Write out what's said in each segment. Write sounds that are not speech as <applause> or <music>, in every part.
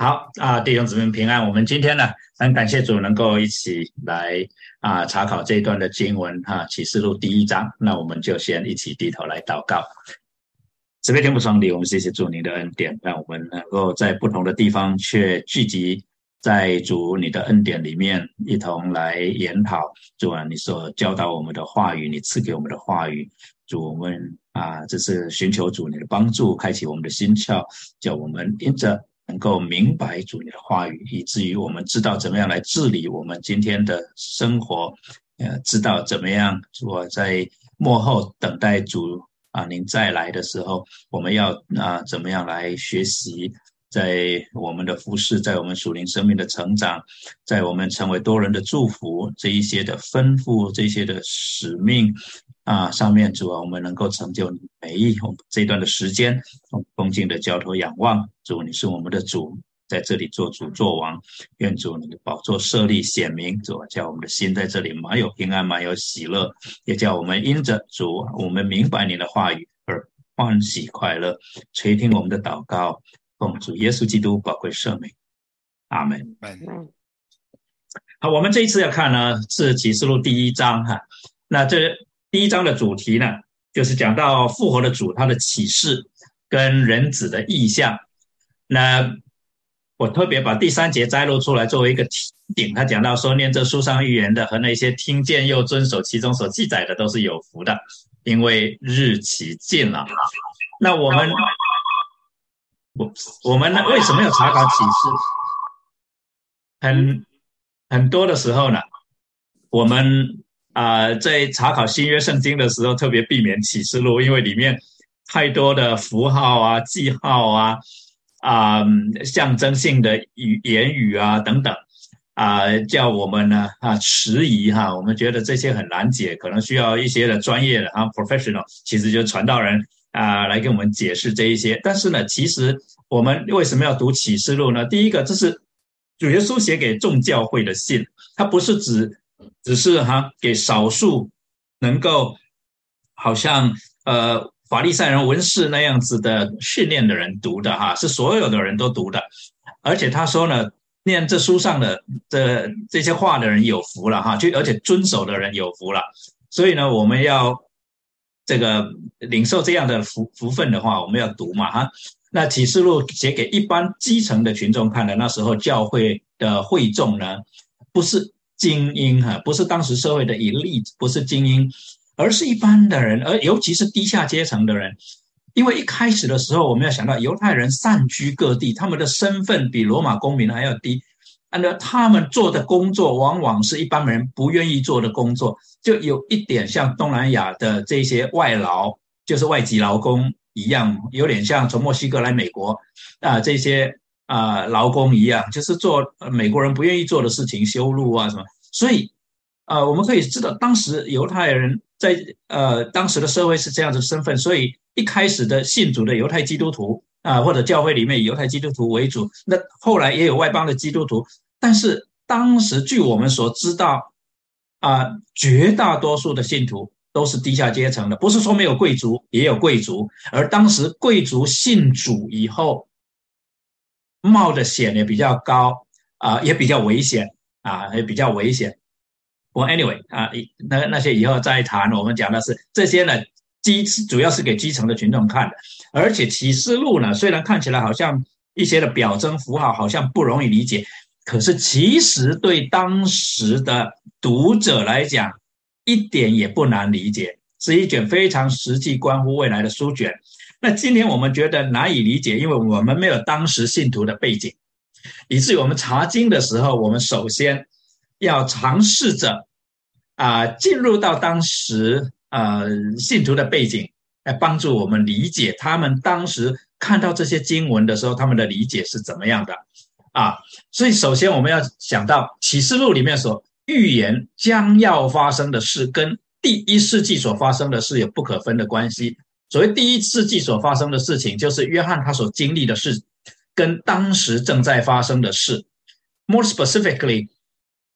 好啊，弟兄姊妹平安。我们今天呢，很感谢主能够一起来啊查考这一段的经文哈，《启示录》第一章。那我们就先一起低头来祷告。慈悲天父上帝，我们谢谢主您的恩典，让我们能够在不同的地方却聚集在主你的恩典里面，一同来研讨主啊你所教导我们的话语，你赐给我们的话语。主我们啊，这是寻求主你的帮助，开启我们的心窍，叫我们因着。能够明白主你的话语，以至于我们知道怎么样来治理我们今天的生活，呃，知道怎么样我在幕后等待主啊，您再来的时候，我们要啊怎么样来学习，在我们的服饰，在我们属灵生命的成长，在我们成为多人的祝福这一些的吩咐，这些的使命。啊，上面主啊，我们能够成就你每一这段的时间，恭敬的交头仰望。主，你是我们的主，在这里做主做王，愿主你的宝座设立显明，主叫我们的心在这里满有平安，满有喜乐，也叫我们因着主，我们明白你的话语而欢喜快乐，垂听我们的祷告，奉主耶稣基督宝贵圣名，阿门。好，我们这一次要看呢是启示录第一章哈，那这。第一章的主题呢，就是讲到复活的主他的启示跟人子的意象。那我特别把第三节摘录出来作为一个提醒。他讲到说，念这书上预言的和那些听见又遵守其中所记载的，都是有福的，因为日期近了。那我们，我我们呢，为什么要查考启示？很很多的时候呢，我们。啊，在查考新约圣经的时候，特别避免启示录，因为里面太多的符号啊、记号啊、啊象征性的语言语啊等等，啊，叫我们呢啊迟疑哈。我们觉得这些很难解，可能需要一些的专业的啊 professional，其实就传道人啊来给我们解释这一些。但是呢，其实我们为什么要读启示录呢？第一个，这是主耶稣写给众教会的信，它不是指。只是哈给少数能够好像呃法利赛人文士那样子的训练的人读的哈，是所有的人都读的。而且他说呢，念这书上的这这些话的人有福了哈，就而且遵守的人有福了。所以呢，我们要这个领受这样的福福分的话，我们要读嘛哈。那启示录写给一般基层的群众看的，那时候教会的会众呢，不是。精英哈，不是当时社会的一例不是精英，而是一般的人，而尤其是低下阶层的人。因为一开始的时候，我们要想到犹太人散居各地，他们的身份比罗马公民还要低，按照他们做的工作，往往是一般人不愿意做的工作，就有一点像东南亚的这些外劳，就是外籍劳工一样，有点像从墨西哥来美国啊这些。啊，劳工一样，就是做美国人不愿意做的事情，修路啊什么。所以，啊，我们可以知道，当时犹太人在呃当时的社会是这样子身份。所以一开始的信主的犹太基督徒啊，或者教会里面以犹太基督徒为主。那后来也有外邦的基督徒，但是当时据我们所知道，啊，绝大多数的信徒都是低下阶层的，不是说没有贵族，也有贵族。而当时贵族信主以后。冒的险也比较高啊，也比较危险啊，也比较危险。我 anyway 啊，那那些以后再谈。我们讲的是这些呢，基主要是给基层的群众看的。而且启示录呢，虽然看起来好像一些的表征符号好像不容易理解，可是其实对当时的读者来讲，一点也不难理解，是一卷非常实际关乎未来的书卷。那今天我们觉得难以理解，因为我们没有当时信徒的背景，以至于我们查经的时候，我们首先要尝试着啊进入到当时呃信徒的背景，来帮助我们理解他们当时看到这些经文的时候，他们的理解是怎么样的啊。所以首先我们要想到启示录里面所预言将要发生的事，跟第一世纪所发生的事有不可分的关系。所谓第一世纪所发生的事情，就是约翰他所经历的事，跟当时正在发生的事。More specifically，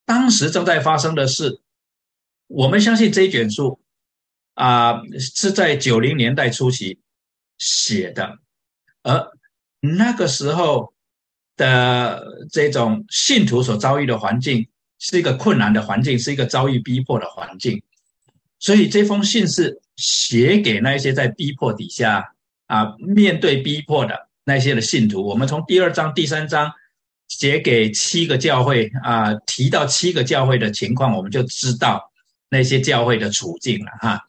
当时正在发生的事，我们相信这一卷书啊是在九零年代初期写的，而那个时候的这种信徒所遭遇的环境是一个困难的环境，是一个遭遇逼迫的环境，所以这封信是写给那些在逼迫底下啊面对逼迫的那些的信徒。我们从第二章、第三章写给七个教会啊，提到七个教会的情况，我们就知道那些教会的处境了哈。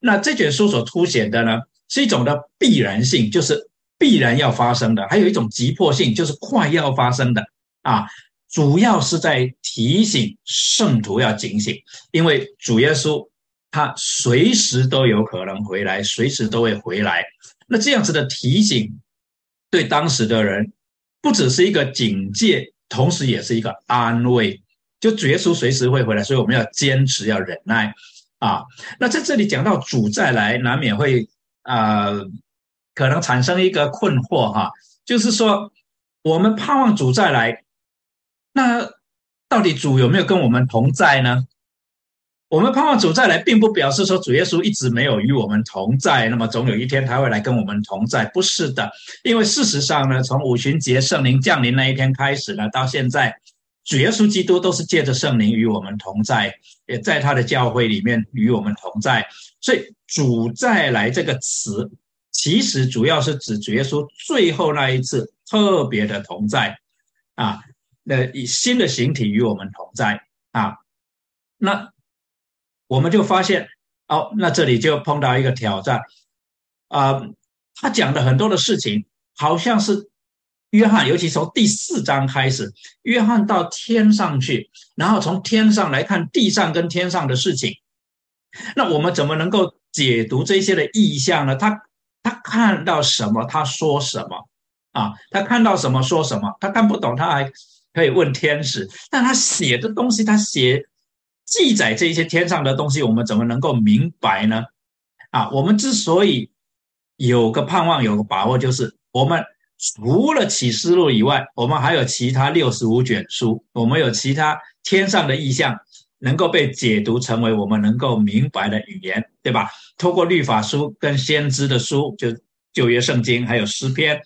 那这卷书所凸显的呢，是一种的必然性，就是必然要发生的；还有一种急迫性，就是快要发生的啊。主要是在提醒圣徒要警醒，因为主耶稣他随时都有可能回来，随时都会回来。那这样子的提醒，对当时的人不只是一个警戒，同时也是一个安慰。就耶稣随时会回来，所以我们要坚持，要忍耐。啊，那在这里讲到主再来，难免会啊，可能产生一个困惑哈，就是说我们盼望主再来，那到底主有没有跟我们同在呢？我们盼望主再来，并不表示说主耶稣一直没有与我们同在，那么总有一天他会来跟我们同在，不是的，因为事实上呢，从五旬节圣灵降临那一天开始呢，到现在。主耶稣基督都是借着圣灵与我们同在，也在他的教会里面与我们同在。所以“主再来”这个词，其实主要是指主耶稣最后那一次特别的同在啊。那以新的形体与我们同在啊。那我们就发现，哦，那这里就碰到一个挑战啊。他讲的很多的事情，好像是。约翰，尤其从第四章开始，约翰到天上去，然后从天上来看地上跟天上的事情。那我们怎么能够解读这些的意象呢？他他看到什么，他说什么啊？他看到什么说什么？他看不懂，他还可以问天使。但他写的东西，他写记载这些天上的东西，我们怎么能够明白呢？啊，我们之所以有个盼望，有个把握，就是我们。除了启示录以外，我们还有其他六十五卷书，我们有其他天上的意象能够被解读成为我们能够明白的语言，对吧？通过律法书跟先知的书，就旧约圣经，还有诗篇，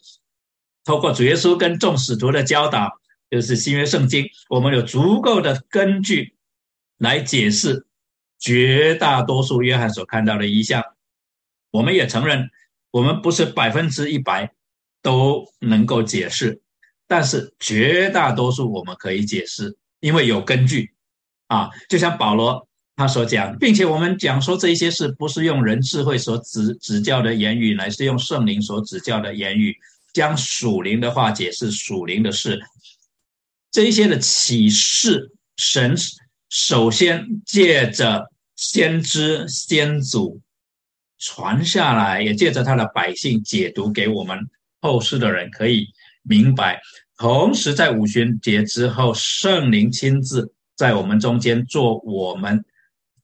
透过主耶稣跟众使徒的教导，就是新约圣经，我们有足够的根据来解释绝大多数约翰所看到的意象。我们也承认，我们不是百分之一百。都能够解释，但是绝大多数我们可以解释，因为有根据啊。就像保罗他所讲，并且我们讲说这些事不是用人智慧所指指教的言语，乃是用圣灵所指教的言语，将属灵的话解释属灵的事。这一些的启示，神首先借着先知先祖传下来，也借着他的百姓解读给我们。后世的人可以明白，同时在五旬节之后，圣灵亲自在我们中间做我们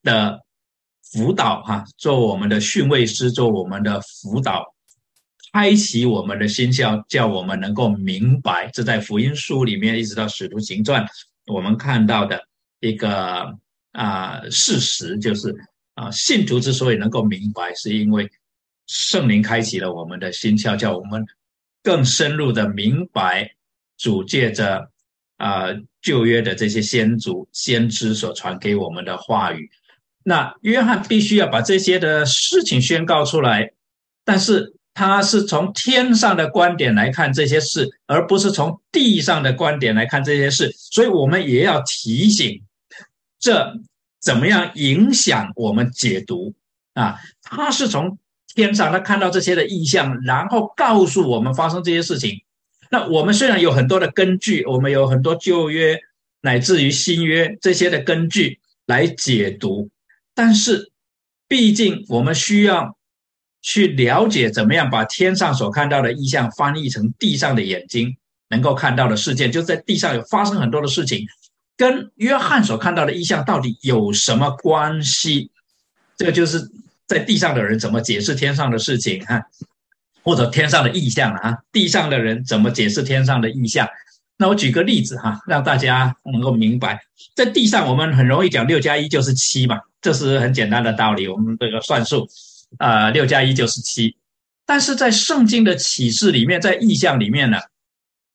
的辅导，哈，做我们的训位师，做我们的辅导，开启我们的心窍，叫我们能够明白。这在福音书里面，一直到使徒行传，我们看到的一个啊事实，就是啊，信徒之所以能够明白，是因为圣灵开启了我们的心窍，叫我们。更深入的明白主借着啊旧约的这些先祖先知所传给我们的话语，那约翰必须要把这些的事情宣告出来，但是他是从天上的观点来看这些事，而不是从地上的观点来看这些事，所以我们也要提醒，这怎么样影响我们解读啊？他是从。天上，他看到这些的意象，然后告诉我们发生这些事情。那我们虽然有很多的根据，我们有很多旧约乃至于新约这些的根据来解读，但是毕竟我们需要去了解怎么样把天上所看到的意象翻译成地上的眼睛能够看到的事件，就在地上有发生很多的事情，跟约翰所看到的意象到底有什么关系？这个就是。在地上的人怎么解释天上的事情哈，或者天上的意象啊？地上的人怎么解释天上的意象？那我举个例子哈，让大家能够明白。在地上，我们很容易讲六加一就是七嘛，这是很简单的道理。我们这个算术，啊，六加一就是七。但是在圣经的启示里面，在意象里面呢，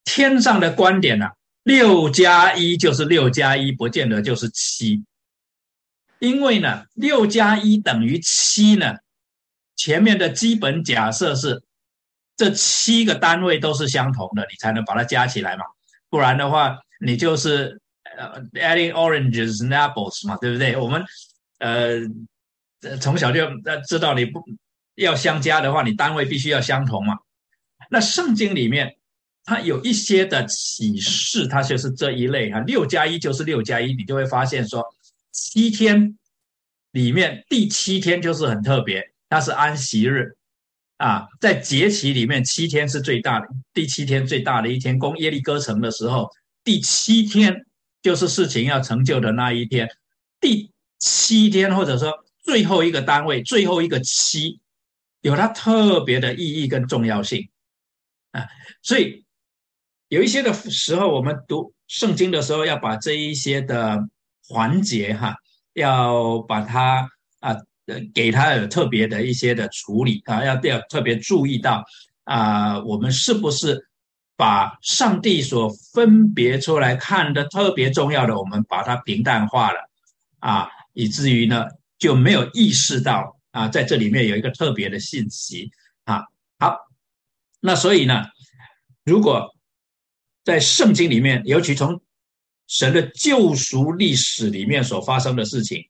天上的观点呢，六加一就是六加一，不见得就是七。因为呢，六加一等于七呢，前面的基本假设是这七个单位都是相同的，你才能把它加起来嘛。不然的话，你就是呃 adding oranges and apples 嘛，对不对？我们呃从小就知道，你不要相加的话，你单位必须要相同嘛。那圣经里面它有一些的启示，它就是这一类哈，六加一就是六加一，你就会发现说。七天里面第七天就是很特别，它是安息日啊，在节期里面七天是最大的，第七天最大的一天，攻耶利哥城的时候，第七天就是事情要成就的那一天，第七天或者说最后一个单位，最后一个七，有它特别的意义跟重要性啊，所以有一些的时候，我们读圣经的时候，要把这一些的。环节哈，要把它啊，给它有特别的一些的处理啊，要要特别注意到啊，我们是不是把上帝所分别出来看的特别重要的，我们把它平淡化了啊，以至于呢就没有意识到啊，在这里面有一个特别的信息啊。好，那所以呢，如果在圣经里面，尤其从神的救赎历史里面所发生的事情，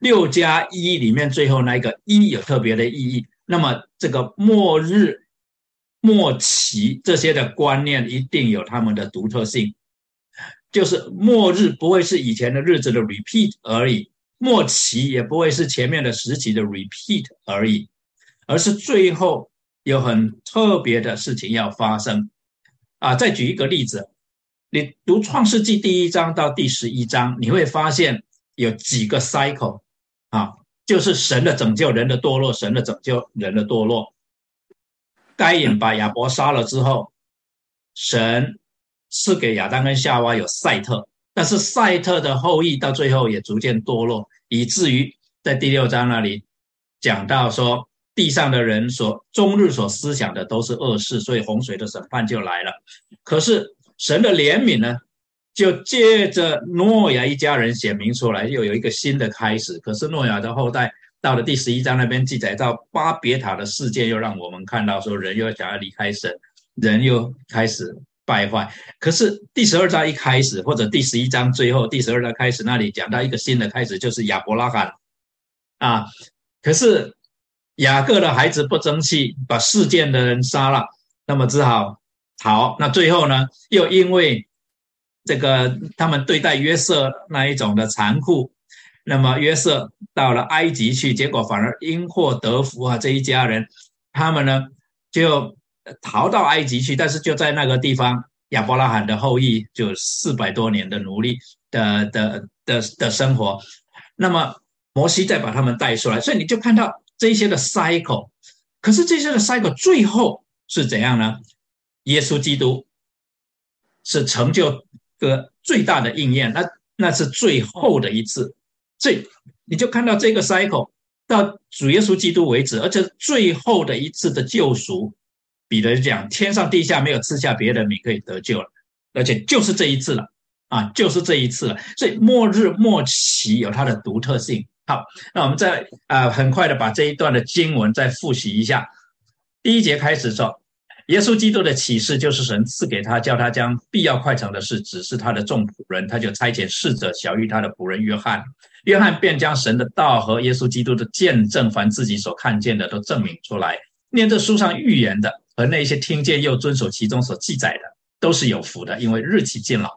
六加一里面最后那一个一有特别的意义。那么这个末日末期这些的观念一定有他们的独特性，就是末日不会是以前的日子的 repeat 而已，末期也不会是前面的时期的 repeat 而已，而是最后有很特别的事情要发生。啊，再举一个例子。你读创世纪第一章到第十一章，你会发现有几个 cycle 啊，就是神的拯救，人的堕落，神的拯救，人的堕落。该隐把亚伯杀了之后，神赐给亚当跟夏娃有赛特，但是赛特的后裔到最后也逐渐堕落，以至于在第六章那里讲到说，地上的人所终日所思想的都是恶事，所以洪水的审判就来了。可是。神的怜悯呢，就借着诺亚一家人显明出来，又有一个新的开始。可是诺亚的后代到了第十一章那边记载到巴别塔的事件，又让我们看到说人又想要离开神，人又开始败坏。可是第十二章一开始，或者第十一章最后第十二章开始那里讲到一个新的开始，就是亚伯拉罕啊。可是雅各的孩子不争气，把事件的人杀了，那么只好。逃，那最后呢，又因为这个他们对待约瑟那一种的残酷，那么约瑟到了埃及去，结果反而因祸得福啊！这一家人，他们呢就逃到埃及去，但是就在那个地方，亚伯拉罕的后裔就四百多年的奴隶的的的的生活，那么摩西再把他们带出来，所以你就看到这些的 cycle，可是这些的 cycle 最后是怎样呢？耶稣基督是成就个最大的应验，那那是最后的一次，这你就看到这个 cycle 到主耶稣基督为止，而且最后的一次的救赎，彼得讲天上地下没有赐下别的名可以得救了，而且就是这一次了啊，就是这一次了，所以末日末期有它的独特性。好，那我们再啊很快的把这一段的经文再复习一下，第一节开始说。耶稣基督的启示就是神赐给他，叫他将必要快成的事指示他的众仆人，他就差遣使者小于他的仆人约翰。约翰便将神的道和耶稣基督的见证，凡自己所看见的都证明出来。念这书上预言的和那些听见又遵守其中所记载的，都是有福的，因为日期近了。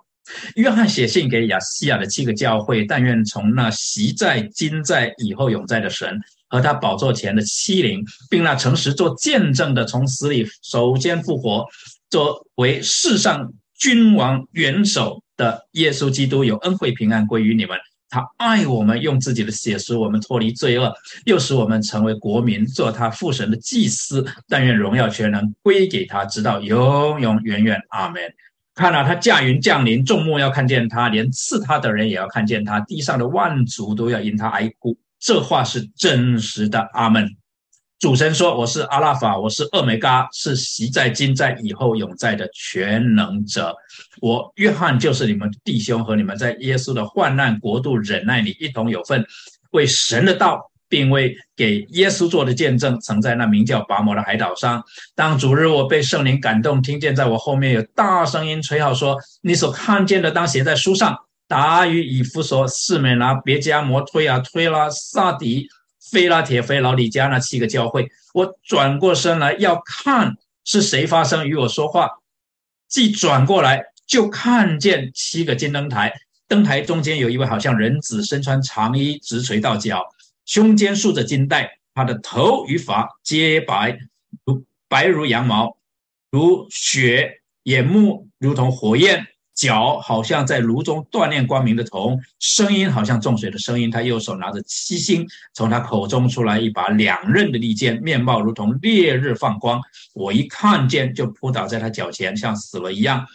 约翰写信给亚细亚的七个教会，但愿从那习在、今在、以后永在的神。和他宝座前的欺凌，并那诚实做见证的，从死里首先复活，作为世上君王元首的耶稣基督，有恩惠平安归于你们。他爱我们，用自己的血使我们脱离罪恶，又使我们成为国民，做他父神的祭司。但愿荣耀全能归给他，直到永永远远。阿门。看了他驾云降临，众目要看见他，连刺他的人也要看见他，地上的万族都要因他哀哭。这话是真实的，阿门。主神说：“我是阿拉法，我是厄梅嘎，是习在、今在、以后永在的全能者。我约翰就是你们弟兄和你们在耶稣的患难国度忍耐里一同有份，为神的道，并为给耶稣做的见证。曾在那名叫拔摩的海岛上，当主日我被圣灵感动，听见在我后面有大声音吹号说：你所看见的，当写在书上。达于以弗所、士美拿、别加摩、推啊、推拉、萨迪。”菲拉铁菲、老李家那七个教会，我转过身来要看是谁发声与我说话。既转过来，就看见七个金灯台，灯台中间有一位好像人子，身穿长衣，直垂到脚，胸间束着金带，他的头与发皆白，如白如羊毛，如雪，眼目如同火焰。脚好像在炉中锻炼光明的铜，声音好像重水的声音。他右手拿着七星，从他口中出来一把两刃的利剑，面貌如同烈日放光。我一看见就扑倒在他脚前，像死了一样。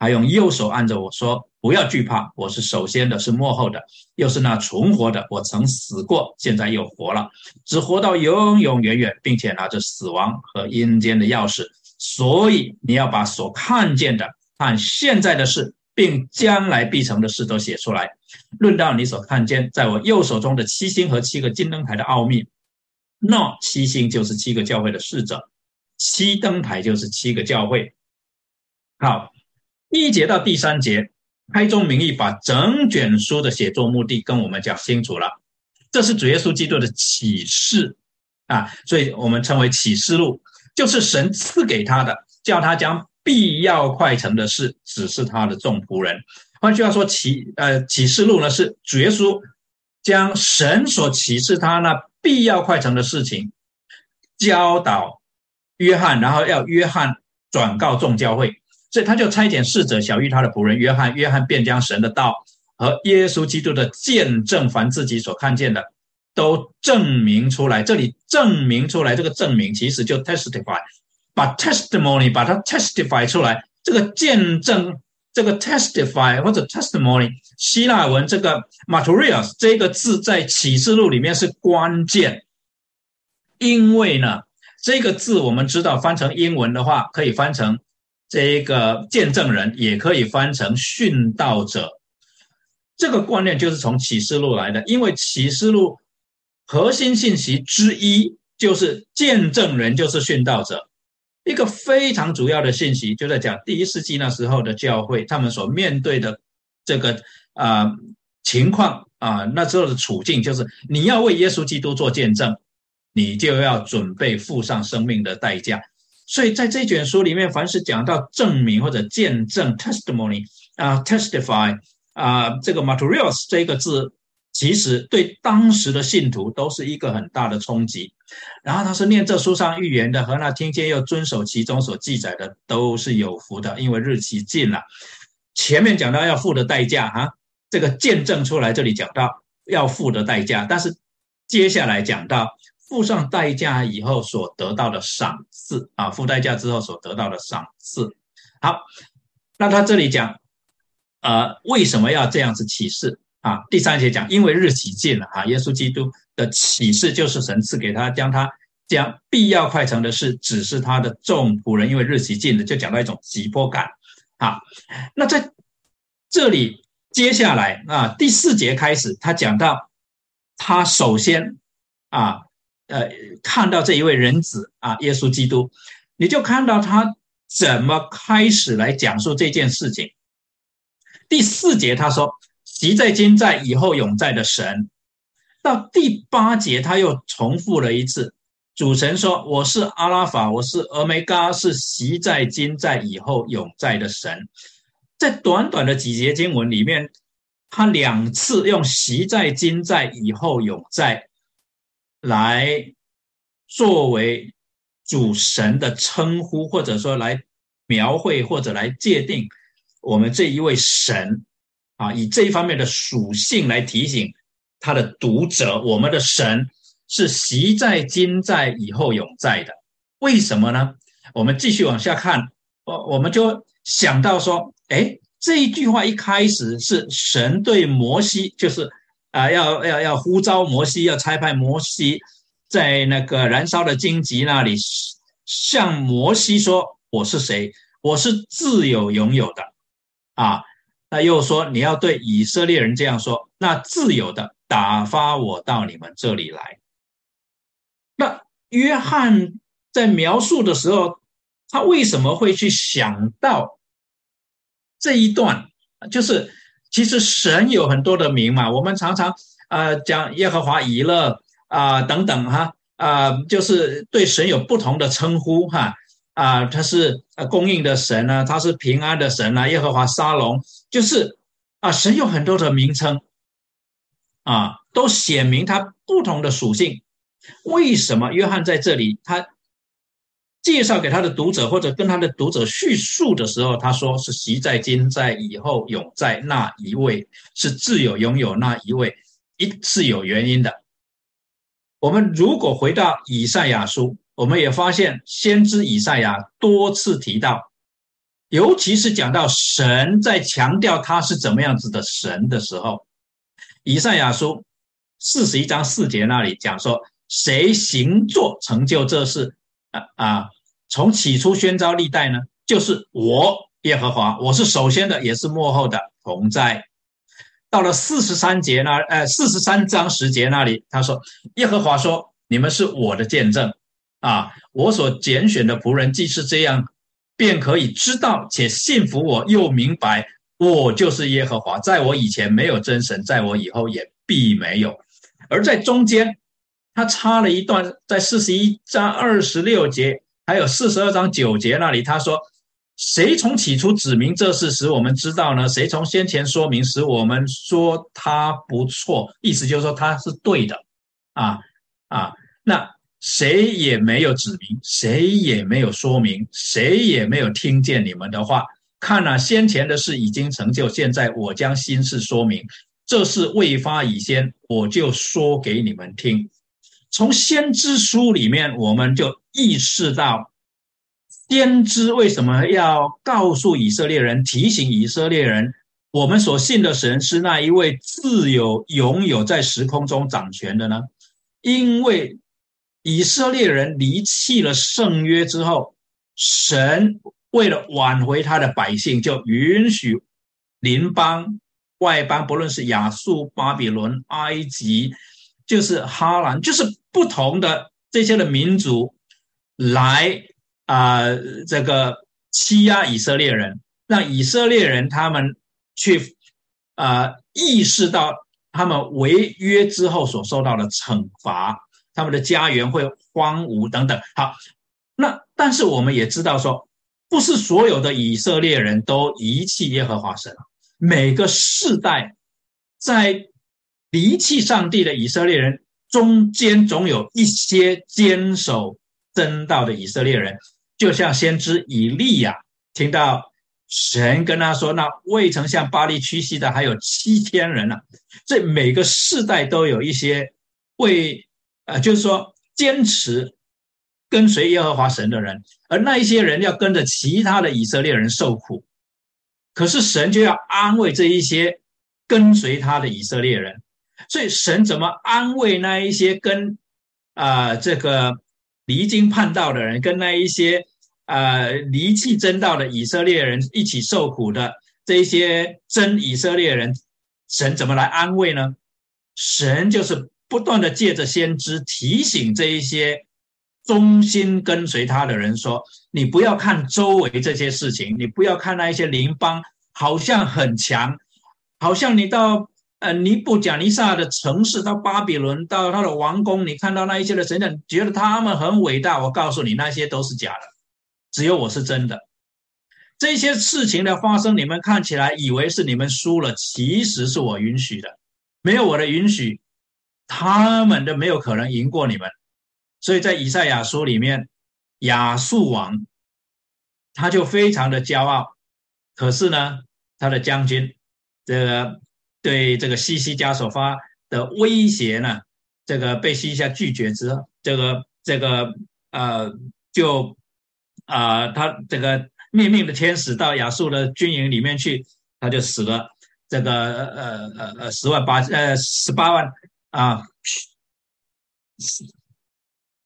还用右手按着我说：“不要惧怕，我是首先的，是幕后的，又是那存活的。我曾死过，现在又活了，只活到永永远远，并且拿着死亡和阴间的钥匙。所以你要把所看见的。”按现在的事，并将来必成的事都写出来。论到你所看见在我右手中的七星和七个金灯台的奥秘，那七星就是七个教会的使者，七灯台就是七个教会。好，第一节到第三节，开宗明义把整卷书的写作目的跟我们讲清楚了。这是主耶稣基督的启示啊，所以我们称为启示录，就是神赐给他的，叫他将。必要快成的事，只是他的众仆人。换句话说，启呃启示录呢，是主耶稣将神所启示他那必要快成的事情教导约翰，然后要约翰转告众教会，所以他就差遣侍者小玉他的仆人约翰，约翰便将神的道和耶稣基督的见证，凡自己所看见的，都证明出来。这里证明出来，这个证明其实就 testify。把 testimony 把它 testify 出来，这个见证，这个 testify 或者 testimony，希腊文这个 materials 这个字在启示录里面是关键，因为呢，这个字我们知道翻成英文的话，可以翻成这一个见证人，也可以翻成殉道者。这个观念就是从启示录来的，因为启示录核心信息之一就是见证人就是殉道者。一个非常主要的信息，就在讲第一世纪那时候的教会，他们所面对的这个啊情况啊，那时候的处境，就是你要为耶稣基督做见证，你就要准备付上生命的代价。所以在这卷书里面，凡是讲到证明或者见证 （testimony） 啊，testify 啊，这个 materials 这个字。其实对当时的信徒都是一个很大的冲击。然后他是念这书上预言的，和那听见又遵守其中所记载的，都是有福的，因为日期近了。前面讲到要付的代价，哈，这个见证出来，这里讲到要付的代价，但是接下来讲到付上代价以后所得到的赏赐啊，付代价之后所得到的赏赐。好，那他这里讲，呃，为什么要这样子启示？啊，第三节讲，因为日期近了啊，耶稣基督的启示就是神赐给他，将他将必要快成的事指示他的众仆人，因为日期近了，就讲到一种急迫感。啊，那在这里接下来啊，第四节开始，他讲到他首先啊，呃，看到这一位人子啊，耶稣基督，你就看到他怎么开始来讲述这件事情。第四节他说。习在今在以后永在的神，到第八节他又重复了一次。主神说：“我是阿拉法，我是俄梅嘎，是习在今在以后永在的神。”在短短的几节经文里面，他两次用“习在今在以后永在”来作为主神的称呼，或者说来描绘或者来界定我们这一位神。啊，以这一方面的属性来提醒他的读者，我们的神是习在、今在、以后永在的。为什么呢？我们继续往下看，我我们就想到说，哎，这一句话一开始是神对摩西，就是啊，要要要呼召摩西，要差派摩西在那个燃烧的荆棘那里，向摩西说：“我是谁？我是自有拥有的。”啊，那又说你要对以色列人这样说：“那自由的打发我到你们这里来。”那约翰在描述的时候，他为什么会去想到这一段？就是其实神有很多的名嘛，我们常常呃讲耶和华以勒。啊，等等哈，啊，就是对神有不同的称呼哈，啊，他是呃供应的神呢，他是平安的神啊，耶和华沙龙，就是啊，神有很多的名称，啊，都显明他不同的属性。为什么约翰在这里他介绍给他的读者或者跟他的读者叙述的时候，他说是习在今在以后永在那一位，是自有拥有那一位，一是有原因的。我们如果回到以赛亚书，我们也发现先知以赛亚多次提到，尤其是讲到神在强调他是怎么样子的神的时候，以赛亚书四十一章四节那里讲说，谁行作成就这事啊啊，从起初宣召历代呢，就是我耶和华，我是首先的，也是幕后的同在。到了四十三节那，呃，四十三章十节那里，他说：“耶和华说，你们是我的见证啊！我所拣选的仆人既是这样，便可以知道且信服我，又明白我就是耶和华。在我以前没有真神，在我以后也必没有。而在中间，他插了一段，在四十一章二十六节，还有四十二章九节那里，他说。”谁从起初指明这事使我们知道呢？谁从先前说明使我们说他不错？意思就是说他是对的，啊啊，那谁也没有指明，谁也没有说明，谁也没有听见你们的话。看了先前的事已经成就，现在我将新事说明。这事未发以先，我就说给你们听。从先知书里面，我们就意识到。先知为什么要告诉以色列人、提醒以色列人，我们所信的神是那一位自有、拥有在时空中掌权的呢？因为以色列人离弃了圣约之后，神为了挽回他的百姓，就允许邻邦、外邦，不论是亚述、巴比伦、埃及，就是哈兰，就是不同的这些的民族来。啊，这个欺压以色列人，让以色列人他们去啊意识到他们违约之后所受到的惩罚，他们的家园会荒芜等等。好，那但是我们也知道说，不是所有的以色列人都遗弃耶和华神，每个世代在离弃上帝的以色列人中间，总有一些坚守真道的以色列人。就像先知以利亚听到神跟他说：“那未曾向巴黎屈膝的还有七千人呢。”这每个世代都有一些为呃，就是说坚持跟随耶和华神的人，而那一些人要跟着其他的以色列人受苦。可是神就要安慰这一些跟随他的以色列人，所以神怎么安慰那一些跟啊这个离经叛道的人，跟那一些？呃，离弃真道的以色列人一起受苦的这一些真以色列人，神怎么来安慰呢？神就是不断的借着先知提醒这一些忠心跟随他的人说：你不要看周围这些事情，你不要看那一些邻邦好像很强，好像你到呃尼布贾尼撒的城市，到巴比伦，到他的王宫，你看到那一些的神像，觉得他们很伟大。我告诉你，那些都是假的。只有我是真的，这些事情的发生，你们看起来以为是你们输了，其实是我允许的。没有我的允许，他们都没有可能赢过你们。所以在以赛亚书里面，亚述王他就非常的骄傲，可是呢，他的将军这个对这个西西家所发的威胁呢，这个被西西家拒绝之后，这个这个呃就。啊，他这个命令的天使到亚述的军营里面去，他就死了。这个呃呃呃十万八呃十八万啊，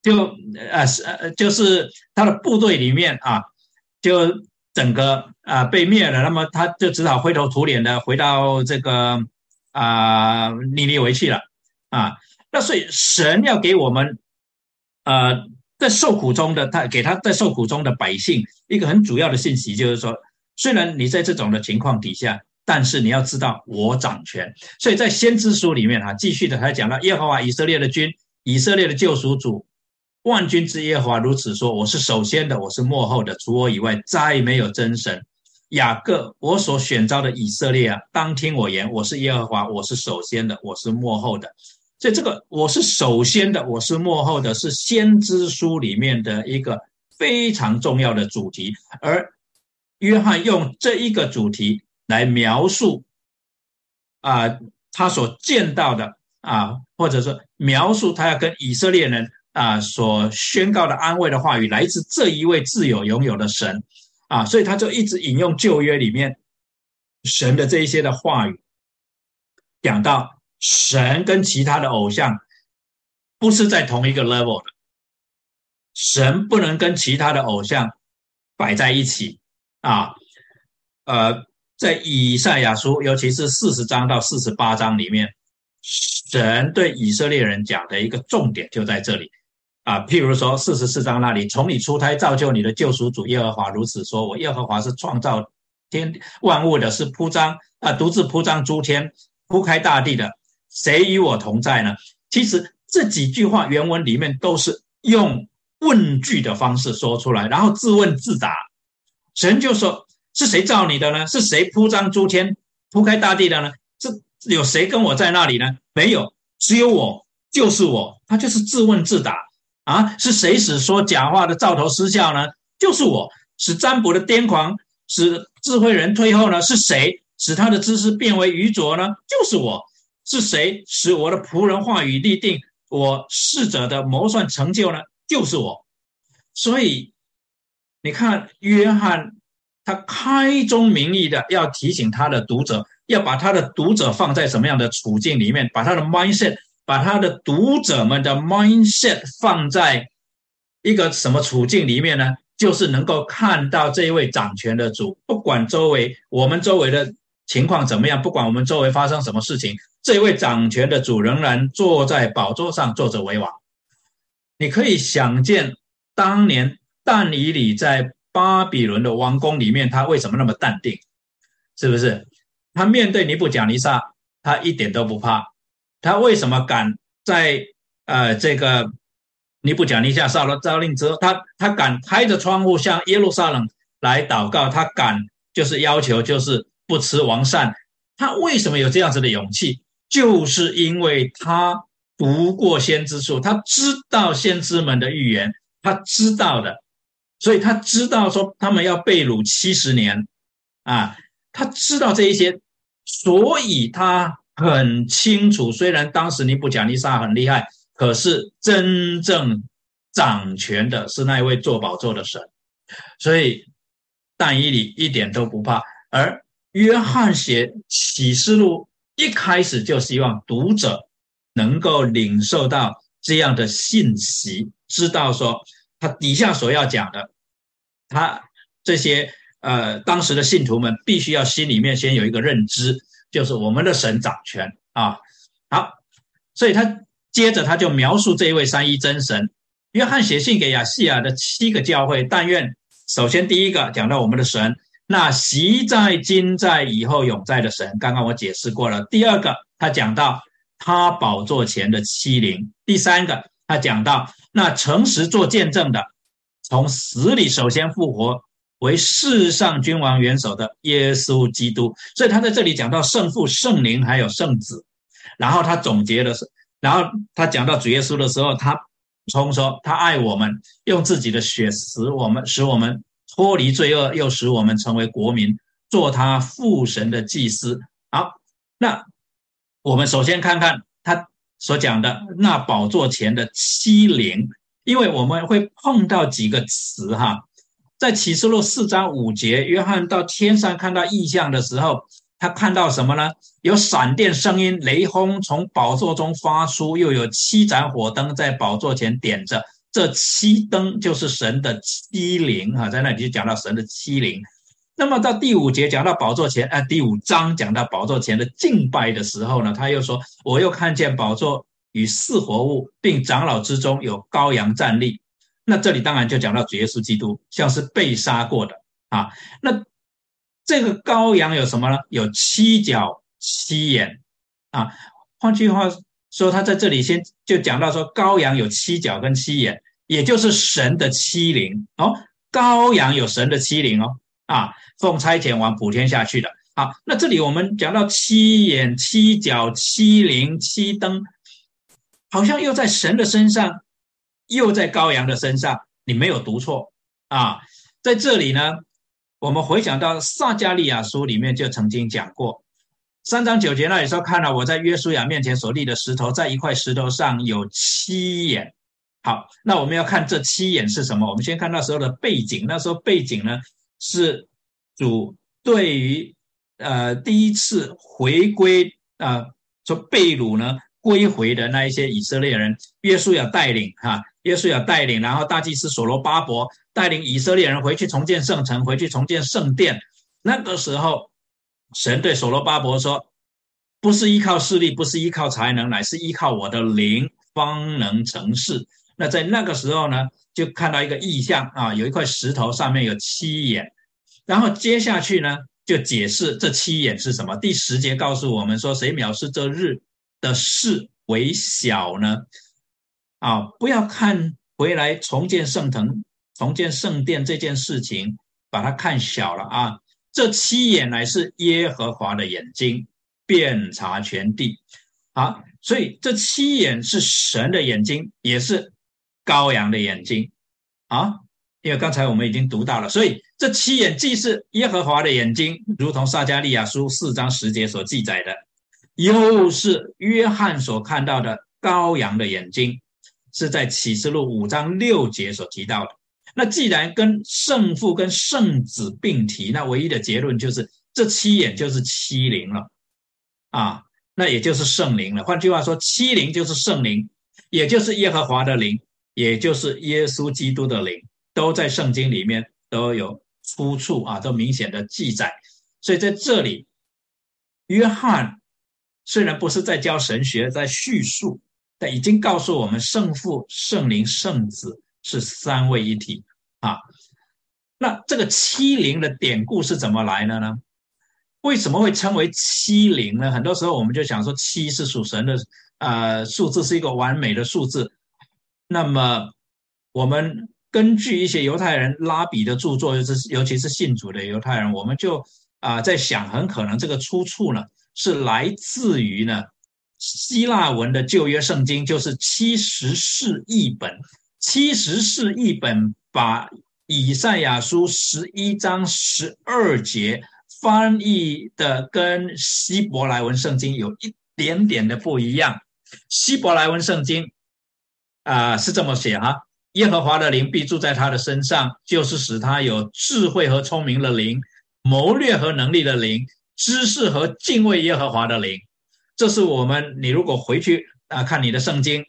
就呃是呃就是他的部队里面啊，就整个啊被灭了，那么他就只好灰头土脸的回到这个啊尼尼维去了啊。那所以神要给我们呃在受苦中的他给他在受苦中的百姓一个很主要的信息，就是说，虽然你在这种的情况底下，但是你要知道我掌权。所以在先知书里面啊，继续的他讲到耶和华以色列的君，以色列的救赎主。万军之耶和华如此说：“我是首先的，我是幕后的，除我以外再没有真神。雅各，我所选召的以色列啊，当听我言。我是耶和华，我是首先的，我是幕后的。所以这个我是首先的，我是幕后的，是先知书里面的一个非常重要的主题。而约翰用这一个主题来描述啊，他所见到的啊，或者说描述他要跟以色列人。”啊，所宣告的安慰的话语来自这一位自有拥有的神啊，所以他就一直引用旧约里面神的这一些的话语，讲到神跟其他的偶像不是在同一个 level 的，神不能跟其他的偶像摆在一起啊。呃，在以赛亚书，尤其是四十章到四十八章里面，神对以色列人讲的一个重点就在这里。啊，譬如说四十四章那里，从你出胎造就你的救赎主耶和华如此说：我耶和华是创造天万物的，是铺张啊，独自铺张诸天、铺开大地的，谁与我同在呢？其实这几句话原文里面都是用问句的方式说出来，然后自问自答。神就说：是谁造你的呢？是谁铺张诸天、铺开大地的呢？这有谁跟我在那里呢？没有，只有我，就是我。他就是自问自答。啊，是谁使说假话的兆头失效呢？就是我使占卜的癫狂，使智慧人退后呢？是谁使他的知识变为愚拙呢？就是我。是谁使我的仆人话语立定，我逝者的谋算成就呢？就是我。所以你看，约翰他开宗明义的要提醒他的读者，要把他的读者放在什么样的处境里面，把他的 mindset。把他的读者们的 mindset 放在一个什么处境里面呢？就是能够看到这一位掌权的主，不管周围我们周围的情况怎么样，不管我们周围发生什么事情，这一位掌权的主仍然坐在宝座上，坐着为王。你可以想见，当年但以理在巴比伦的王宫里面，他为什么那么淡定？是不是？他面对尼布甲尼撒，他一点都不怕。他为什么敢在呃这个尼布甲尼撒上了诏令之后，他他敢开着窗户向耶路撒冷来祷告，他敢就是要求就是不吃王膳，他为什么有这样子的勇气？就是因为他读过先知书，他知道先知们的预言，他知道的，所以他知道说他们要被掳七十年啊，他知道这一些，所以他。很清楚，虽然当时尼布甲尼撒很厉害，可是真正掌权的是那一位坐宝座的神，所以但以理一点都不怕。而约翰写启示录一开始就希望读者能够领受到这样的信息，知道说他底下所要讲的，他这些呃当时的信徒们必须要心里面先有一个认知。就是我们的神掌权啊，好，所以他接着他就描述这一位三一真神。约翰写信给亚细亚的七个教会，但愿首先第一个讲到我们的神，那习在、今在、以后永在的神。刚刚我解释过了。第二个，他讲到他宝座前的欺凌。第三个，他讲到那诚实做见证的，从死里首先复活。为世上君王元首的耶稣基督，所以他在这里讲到圣父、圣灵还有圣子，然后他总结的是，然后他讲到主耶稣的时候，他从说他爱我们，用自己的血使我们，使我们脱离罪恶，又使我们成为国民，做他父神的祭司。好，那我们首先看看他所讲的那宝座前的欺凌，因为我们会碰到几个词哈。在启示录四章五节，约翰到天上看到异象的时候，他看到什么呢？有闪电声音、雷轰从宝座中发出，又有七盏火灯在宝座前点着，这七灯就是神的七灵啊，在那里就讲到神的七灵。那么到第五节讲到宝座前，啊，第五章讲到宝座前的敬拜的时候呢，他又说：“我又看见宝座与四活物，并长老之中有羔羊站立。”那这里当然就讲到主耶稣基督，像是被杀过的啊。那这个羔羊有什么呢？有七角七眼啊。换句话说，他在这里先就讲到说，羔羊有七角跟七眼，也就是神的七灵哦。羔羊有神的七灵哦。啊，奉差遣往普天下去的。好，那这里我们讲到七眼、七角、七灵、七灯，好像又在神的身上，又在羔羊的身上。你没有读错啊，在这里呢，我们回想到撒加利亚书里面就曾经讲过，三章九节那里说，看到我在约书亚面前所立的石头，在一块石头上有七眼。好，那我们要看这七眼是什么？我们先看那时候的背景，那时候背景呢？是主对于呃第一次回归啊，说被掳呢归回的那一些以色列人，约书亚带领哈，约书亚带领，然后大祭司所罗巴伯带领以色列人回去重建圣城，回去重建圣殿。那个时候，神对所罗巴伯说：“不是依靠势力，不是依靠才能，乃是依靠我的灵，方能成事。”那在那个时候呢，就看到一个意象啊，有一块石头上面有七眼。然后接下去呢，就解释这七眼是什么。第十节告诉我们说，谁藐视这日的事为小呢？啊，不要看回来重建圣城、重建圣殿这件事情，把它看小了啊。这七眼乃是耶和华的眼睛，遍察全地。啊，所以这七眼是神的眼睛，也是羔羊的眼睛。啊。因为刚才我们已经读到了，所以这七眼既是耶和华的眼睛，如同撒加利亚书四章十节所记载的，又是约翰所看到的羔羊的眼睛，是在启示录五章六节所提到的。那既然跟圣父跟圣子并提，那唯一的结论就是这七眼就是七灵了啊，那也就是圣灵了。换句话说，七灵就是圣灵，也就是耶和华的灵，也就是耶稣基督的灵。都在圣经里面都有出处啊，都明显的记载。所以在这里，约翰虽然不是在教神学，在叙述，但已经告诉我们圣父、圣灵、圣子是三位一体啊。那这个七灵的典故是怎么来的呢？为什么会称为七灵呢？很多时候我们就想说，七是属神的呃数字，是一个完美的数字。那么我们。根据一些犹太人拉比的著作，就是尤其是信主的犹太人，我们就啊在想，很可能这个出处呢是来自于呢希腊文的旧约圣经，就是七十四译本。七十四译本把以赛亚书十一章十二节翻译的跟希伯来文圣经有一点点的不一样。希伯来文圣经啊是这么写哈。耶和华的灵必住在他的身上，就是使他有智慧和聪明的灵，谋略和能力的灵，知识和敬畏耶和华的灵。这是我们，你如果回去啊看你的圣经，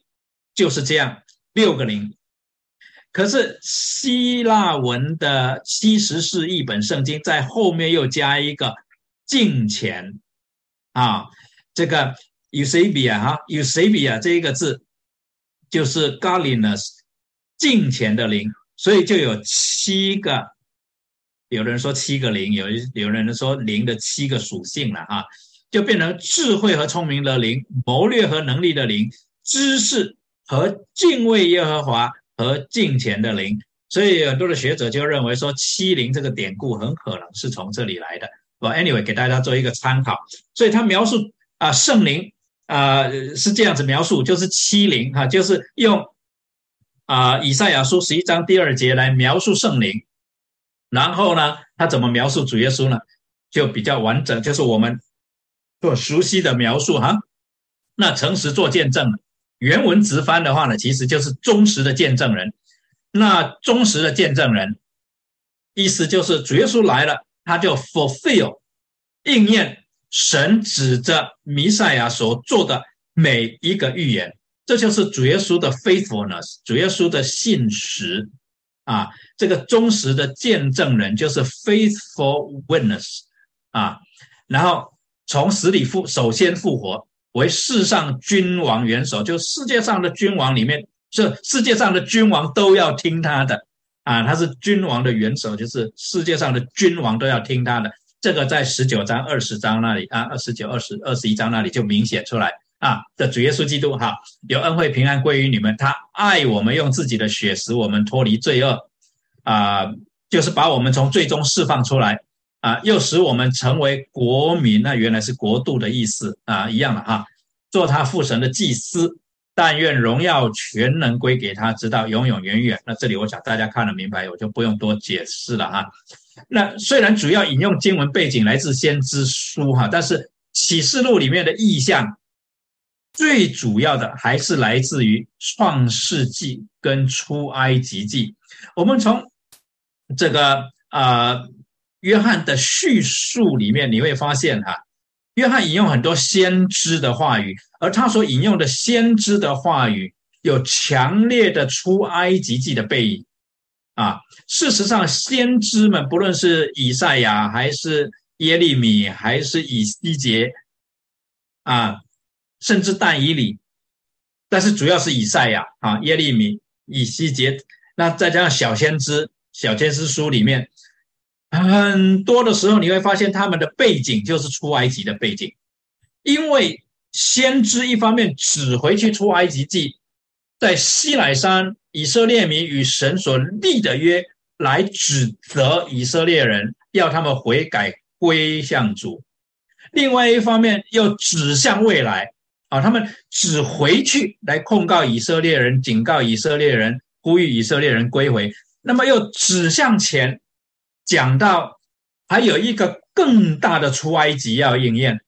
就是这样六个零。可是希腊文的七十四译本圣经在后面又加一个敬虔啊，这个 Eusebia 哈，Eusebia 这一个字就是 Godliness。敬虔的灵，所以就有七个，有人说七个灵，有有人说灵的七个属性了啊，就变成智慧和聪明的灵，谋略和能力的灵，知识和敬畏耶和华和敬虔的灵。所以很多的学者就认为说七灵这个典故很可能是从这里来的。我 anyway 给大家做一个参考，所以他描述啊圣灵啊是这样子描述，就是七灵哈，就是用。啊，以赛亚书十一章第二节来描述圣灵，然后呢，他怎么描述主耶稣呢？就比较完整，就是我们做熟悉的描述哈。那诚实做见证，原文直翻的话呢，其实就是忠实的见证人。那忠实的见证人，意思就是主耶稣来了，他就 fulfill 应验神指着弥赛亚所做的每一个预言。这就是主耶稣的 faithfulness，主耶稣的信实啊，这个忠实的见证人就是 faithful witness 啊，然后从死里复首先复活，为世上君王元首，就世界上的君王里面，这世界上的君王都要听他的啊，他是君王的元首，就是世界上的君王都要听他的。这个在十九章、二十章那里啊，二十九、二十、二十一章那里就明显出来。啊的主耶稣基督哈，有恩惠平安归于你们。他爱我们，用自己的血使我们脱离罪恶，啊，就是把我们从最终释放出来，啊，又使我们成为国民。那原来是国度的意思啊，一样的哈。做他父神的祭司，但愿荣耀全能归给他，直到永永远远。那这里我想大家看得明白，我就不用多解释了哈。那虽然主要引用经文背景来自先知书哈，但是启示录里面的意象。最主要的还是来自于创世纪跟出埃及记。我们从这个呃约翰的叙述里面，你会发现哈，约翰引用很多先知的话语，而他所引用的先知的话语有强烈的出埃及记的背影啊。事实上，先知们不论是以赛亚，还是耶利米，还是以西结啊。甚至但以理，但是主要是以赛亚啊、耶利米、以西结，那再加上小先知、小先知书里面，很多的时候你会发现他们的背景就是出埃及的背景，因为先知一方面指回去出埃及记，在西乃山以色列民与神所立的约，来指责以色列人，要他们悔改归向主；另外一方面又指向未来。啊，他们只回去来控告以色列人，警告以色列人，呼吁以色列人归回。那么又指向前，讲到还有一个更大的出埃及要应验，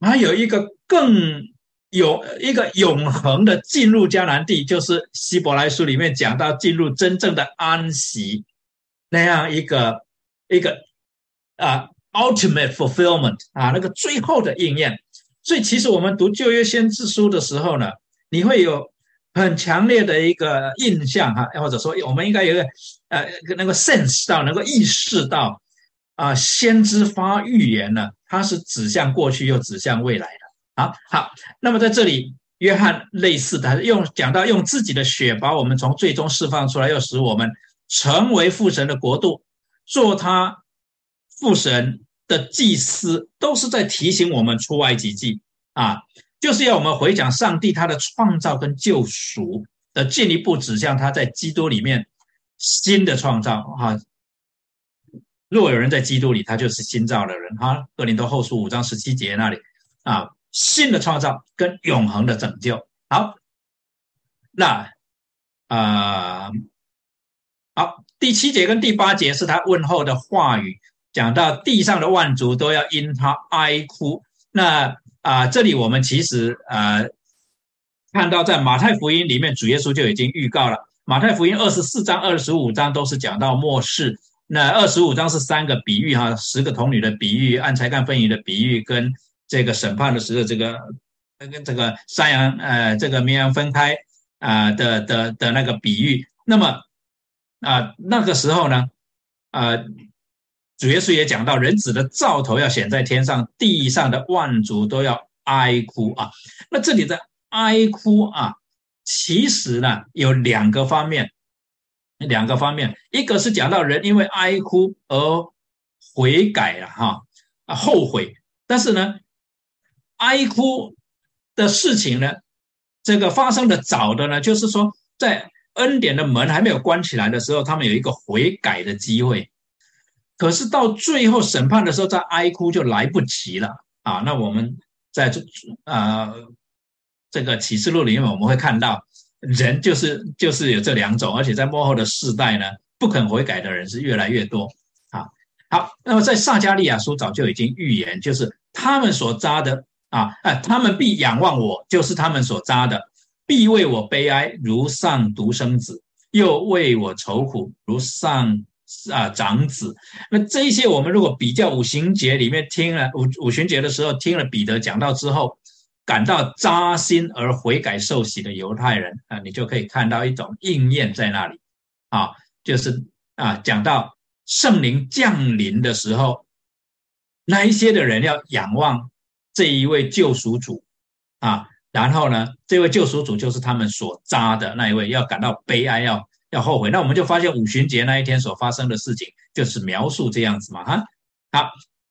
还有一个更有一个永恒的进入迦南地，就是希伯来书里面讲到进入真正的安息那样一个一个啊，ultimate fulfillment 啊，那个最后的应验。所以，其实我们读旧约先知书的时候呢，你会有很强烈的一个印象哈，或者说，我们应该有个呃，能够 sense 到，能够意识到啊，先知发预言呢，它是指向过去又指向未来的。好，好，那么在这里，约翰类似的用讲到用自己的血把我们从最终释放出来，又使我们成为父神的国度，做他父神。的祭司都是在提醒我们出埃及记啊，就是要我们回想上帝他的创造跟救赎的进一步指向他在基督里面新的创造哈。若有人在基督里，他就是新造的人哈。哥林多后书五章十七节那里啊，新的创造跟永恒的拯救。好，那啊，好，第七节跟第八节是他问候的话语。讲到地上的万族都要因他哀哭，那啊，这里我们其实啊看到在马太福音里面，主耶稣就已经预告了。马太福音二十四章、二十五章都是讲到末世，那二十五章是三个比喻哈，十个童女的比喻、按才干分鱼的比喻，跟这个审判的时候这个跟这个山羊呃这个绵羊分开啊的的的那个比喻。那么啊那个时候呢啊。主耶稣也讲到，人子的兆头要显在天上，地上的万族都要哀哭啊。那这里的哀哭啊，其实呢有两个方面，两个方面，一个是讲到人因为哀哭而悔改了哈啊后悔，但是呢，哀哭的事情呢，这个发生的早的呢，就是说在恩典的门还没有关起来的时候，他们有一个悔改的机会。可是到最后审判的时候，再哀哭就来不及了啊！那我们在这啊这个启示录里面，我们会看到人就是就是有这两种，而且在幕后的世代呢，不肯悔改的人是越来越多啊。好，那么在撒加利亚书早就已经预言，就是他们所扎的啊，哎，他们必仰望我，就是他们所扎的，必为我悲哀，如丧独生子；又为我愁苦，如丧。啊，长子，那这一些我们如果比较五行节里面听了五五行节的时候听了彼得讲到之后，感到扎心而悔改受洗的犹太人啊，你就可以看到一种应验在那里。啊，就是啊，讲到圣灵降临的时候，那一些的人要仰望这一位救赎主啊，然后呢，这位救赎主就是他们所扎的那一位，要感到悲哀，要要后悔。那我们就发现五旬节那一天所发生的事情，就是描述这样子嘛，哈，好，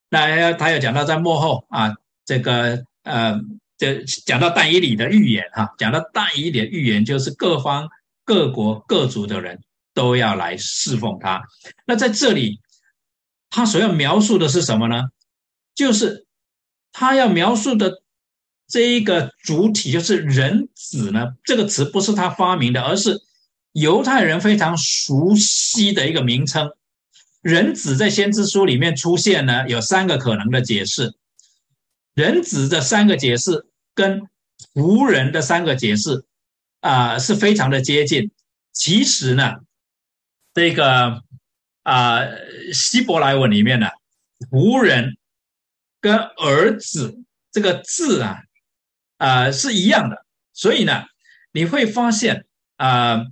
那他又讲到在幕后啊，这个呃。就讲到但以理的预言哈，讲到但以理的预言，就是各方各国各族的人都要来侍奉他。那在这里，他所要描述的是什么呢？就是他要描述的这一个主体，就是人子呢。这个词不是他发明的，而是犹太人非常熟悉的一个名称。人子在先知书里面出现呢，有三个可能的解释。人子的三个解释跟仆人的三个解释啊是非常的接近。其实呢，这个啊希伯来文里面呢，仆人跟儿子这个字啊啊是一样的。所以呢，你会发现啊，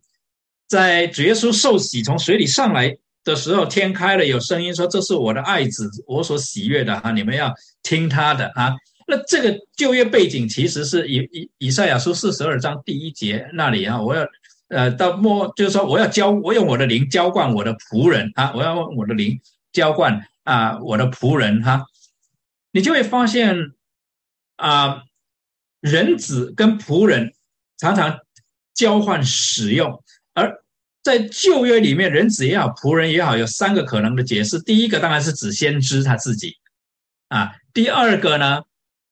在主耶稣受洗从水里上来的时候，天开了，有声音说：“这是我的爱子，我所喜悦的哈，你们要。”听他的啊，那这个就业背景其实是以以以赛亚书四十二章第一节那里啊，我要呃到末就是说我要浇我用我的灵浇灌我的仆人啊，我要用我的灵浇灌啊我的仆人哈，你就会发现啊人子跟仆人常常交换使用，而在旧约里面人子也好仆人也好有三个可能的解释，第一个当然是指先知他自己啊。第二个呢，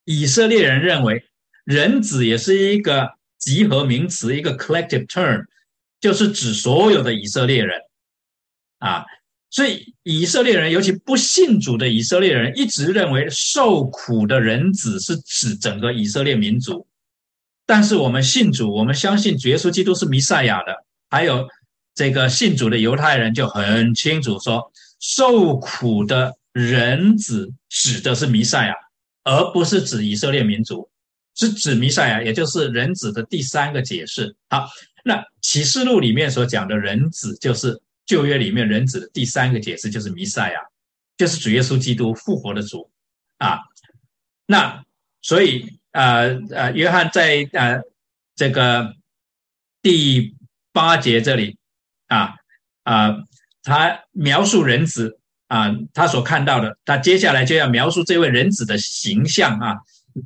以色列人认为人子也是一个集合名词，一个 collective term，就是指所有的以色列人啊。所以以色列人，尤其不信主的以色列人，一直认为受苦的人子是指整个以色列民族。但是我们信主，我们相信耶稣基督是弥赛亚的，还有这个信主的犹太人就很清楚说，受苦的。人子指的是弥赛亚，而不是指以色列民族，是指弥赛亚，也就是人子的第三个解释。好，那启示录里面所讲的人子，就是旧约里面人子的第三个解释，就是弥赛亚，就是主耶稣基督复活的主啊。那所以呃呃，约翰在呃这个第八节这里啊啊，他描述人子。啊，他所看到的，他接下来就要描述这位人子的形象啊，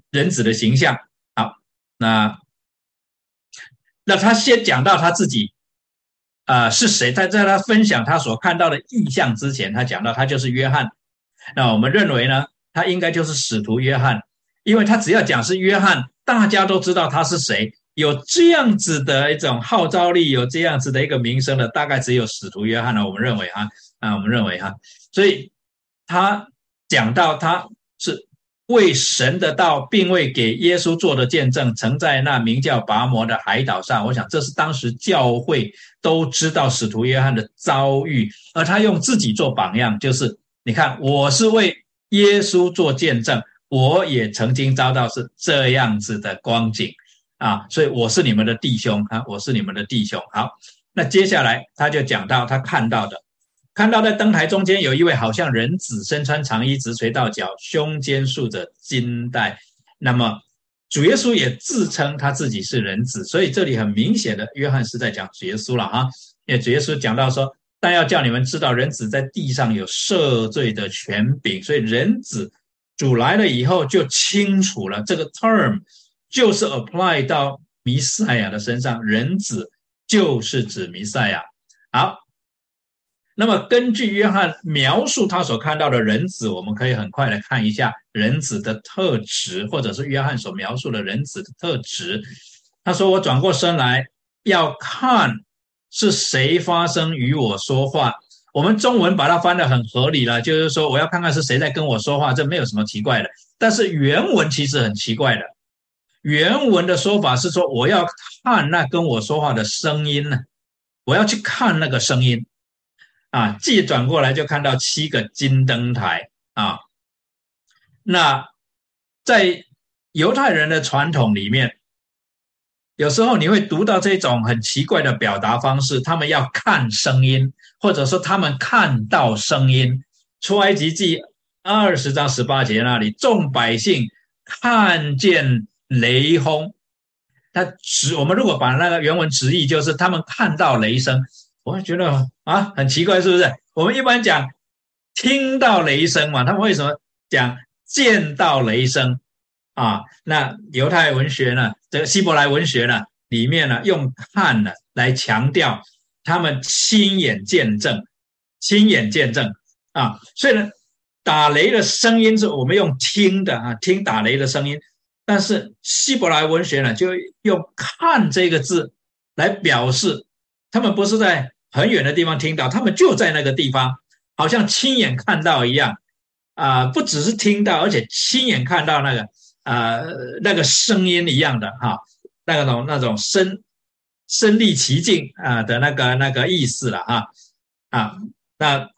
人子的形象。好，那那他先讲到他自己啊是谁？他在他分享他所看到的意象之前，他讲到他就是约翰。那我们认为呢，他应该就是使徒约翰，因为他只要讲是约翰，大家都知道他是谁。有这样子的一种号召力，有这样子的一个名声的，大概只有使徒约翰了。我们认为哈啊，我们认为哈。所以他讲到他是为神的道，并未给耶稣做的见证，曾在那名叫拔摩的海岛上。我想这是当时教会都知道使徒约翰的遭遇，而他用自己做榜样，就是你看，我是为耶稣做见证，我也曾经遭到是这样子的光景啊，所以我是你们的弟兄啊，我是你们的弟兄。好，那接下来他就讲到他看到的。看到在灯台中间有一位好像人子，身穿长衣，直垂到脚，胸间束着金带。那么主耶稣也自称他自己是人子，所以这里很明显的，约翰是在讲主耶稣了哈。因为主耶稣讲到说，但要叫你们知道，人子在地上有赦罪的权柄。所以人子主来了以后，就清楚了这个 term 就是 apply 到弥赛亚的身上，人子就是指弥赛亚。好。那么，根据约翰描述他所看到的人子，我们可以很快来看一下人子的特质，或者是约翰所描述的人子的特质。他说：“我转过身来要看是谁发声与我说话。”我们中文把它翻得很合理了，就是说我要看看是谁在跟我说话，这没有什么奇怪的。但是原文其实很奇怪的，原文的说法是说我要看那跟我说话的声音呢，我要去看那个声音。啊，既转过来就看到七个金灯台啊。那在犹太人的传统里面，有时候你会读到这种很奇怪的表达方式，他们要看声音，或者说他们看到声音。出埃及记二十章十八节那里，众百姓看见雷轰。他直我们如果把那个原文直译，就是他们看到雷声。我会觉得啊，很奇怪，是不是？我们一般讲听到雷声嘛，他们为什么讲见到雷声？啊，那犹太文学呢？这个希伯来文学呢？里面呢，用看呢来强调他们亲眼见证，亲眼见证啊。所以呢，打雷的声音是我们用听的啊，听打雷的声音。但是希伯来文学呢，就用看这个字来表示，他们不是在很远的地方听到，他们就在那个地方，好像亲眼看到一样啊。不只是听到，而且亲眼看到那个。啊，那个声音一样的哈，那个种那种身身历其境啊的那个那个意思了哈啊，那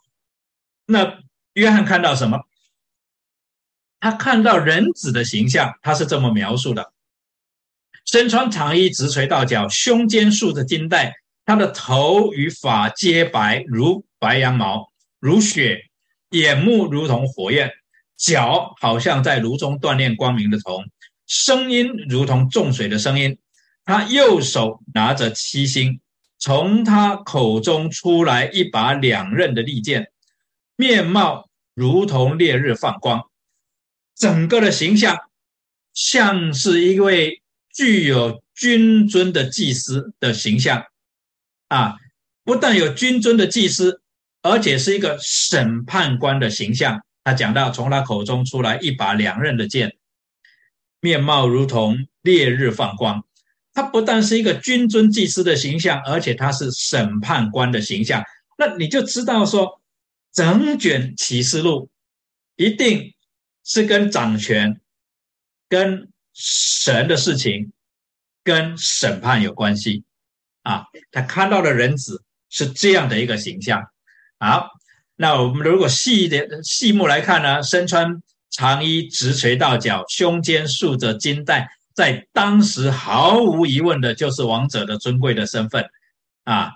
那约翰看到什么？他看到人子的形象，他是这么描述的：身穿长衣，直垂到脚，胸间束着金带，他的头与发皆白如白羊毛，如雪，眼目如同火焰。脚好像在炉中锻炼光明的铜，声音如同重水的声音。他右手拿着七星，从他口中出来一把两刃的利剑，面貌如同烈日放光，整个的形象像是一位具有君尊的祭司的形象啊！不但有君尊的祭司，而且是一个审判官的形象。他讲到，从他口中出来一把两刃的剑，面貌如同烈日放光。他不但是一个君尊祭司的形象，而且他是审判官的形象。那你就知道说，整卷启示录一定是跟掌权、跟神的事情、跟审判有关系啊。他看到的人子是这样的一个形象，好。那我们如果细一点细目来看呢，身穿长衣直垂到脚，胸间束着金带，在当时毫无疑问的就是王者的尊贵的身份啊。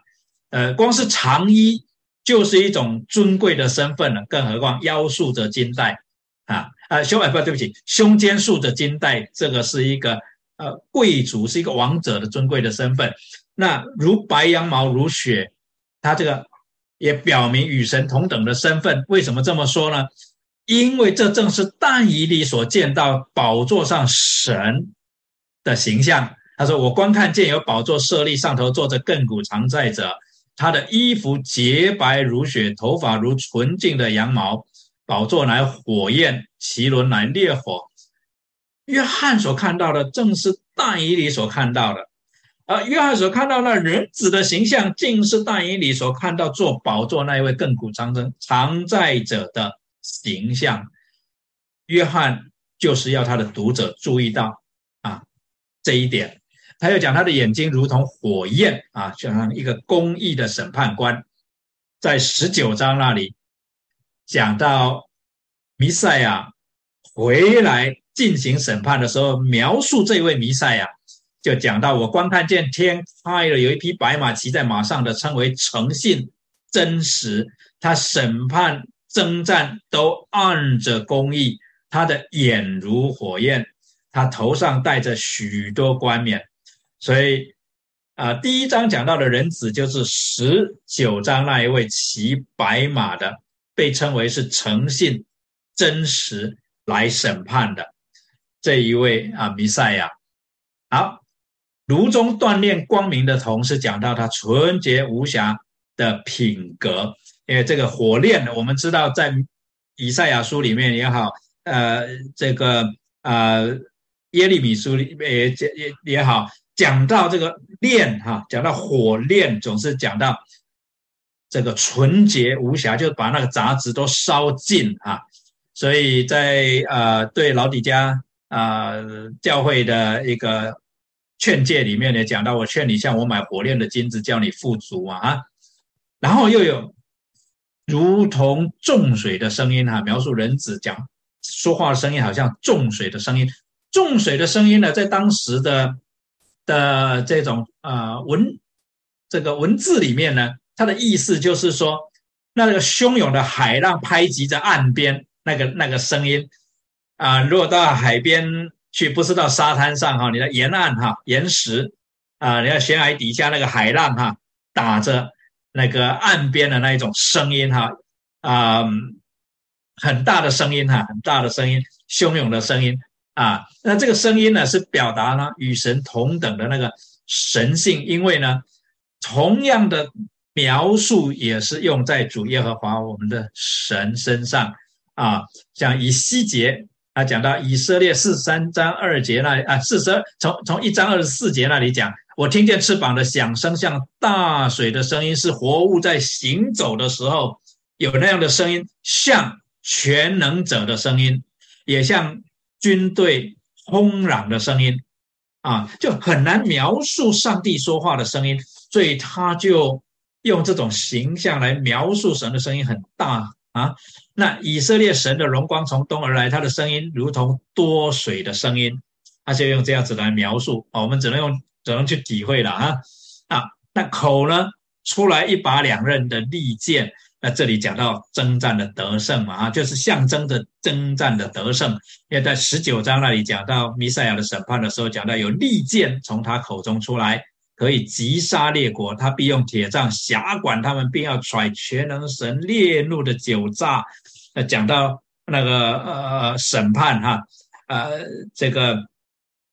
呃，光是长衣就是一种尊贵的身份了，更何况腰束着金带啊啊胸哎不对不起，胸间束着金带，这个是一个呃贵族，是一个王者的尊贵的身份。那如白羊毛如雪，他这个。也表明与神同等的身份。为什么这么说呢？因为这正是但以理所见到宝座上神的形象。他说：“我观看见有宝座设立，上头坐着亘古常在者，他的衣服洁白如雪，头发如纯净的羊毛。宝座乃火焰，其轮乃烈火。”约翰所看到的正是但以理所看到的。而约翰所看到那人子的形象，竟是但以理所看到做宝座那一位亘古长征常在者的形象。约翰就是要他的读者注意到啊这一点。他又讲他的眼睛如同火焰啊，就像一个公义的审判官。在十九章那里讲到弥赛亚回来进行审判的时候，描述这位弥赛亚。就讲到我光看见天开了，有一匹白马骑在马上的，称为诚信真实。他审判征战都按着公义，他的眼如火焰，他头上戴着许多冠冕。所以啊，第一章讲到的人子，就是十九章那一位骑白马的，被称为是诚信真实来审判的这一位啊弥赛亚。好。炉中锻炼光明的同时讲到他纯洁无瑕的品格。因为这个火炼，我们知道在以赛亚书里面也好，呃，这个呃耶利米书里也也也好，讲到这个炼哈，讲到火炼，总是讲到这个纯洁无瑕，就把那个杂质都烧尽啊。所以在呃对老底家啊教会的一个。劝诫里面呢讲到，我劝你向我买火炼的金子，叫你富足啊啊，然后又有如同重水的声音哈，描述人子讲说话的声音好像重水的声音，重水的声音呢，在当时的的这种呃文这个文字里面呢，它的意思就是说，那个汹涌的海浪拍击着岸边那个那个声音啊，如果到海边去，不是到沙滩上哈，你的沿岸哈岩石啊，你要悬崖底下那个海浪哈打着那个岸边的那一种声音哈啊，很大的声音哈，很大的声音，汹涌的声音。啊，那这个声音呢，是表达呢与神同等的那个神性，因为呢，同样的描述也是用在主耶和华我们的神身上啊。像以西结啊，讲到以色列四十三章二节那里啊，四十二从从一章二十四节那里讲，我听见翅膀的响声，像大水的声音，是活物在行走的时候有那样的声音，像全能者的声音，也像。军队轰嚷的声音啊，就很难描述上帝说话的声音，所以他就用这种形象来描述神的声音很大啊。那以色列神的荣光从东而来，他的声音如同多水的声音，他就用这样子来描述啊。我们只能用只能去体会了啊啊。那口呢，出来一把两刃的利剑。那这里讲到征战的得胜嘛，啊，就是象征着征战的得胜。因为在十九章那里讲到弥赛亚的审判的时候，讲到有利剑从他口中出来，可以击杀列国，他必用铁杖辖管他们，并要揣全能神烈怒的酒榨。那讲到那个呃审判哈，呃这个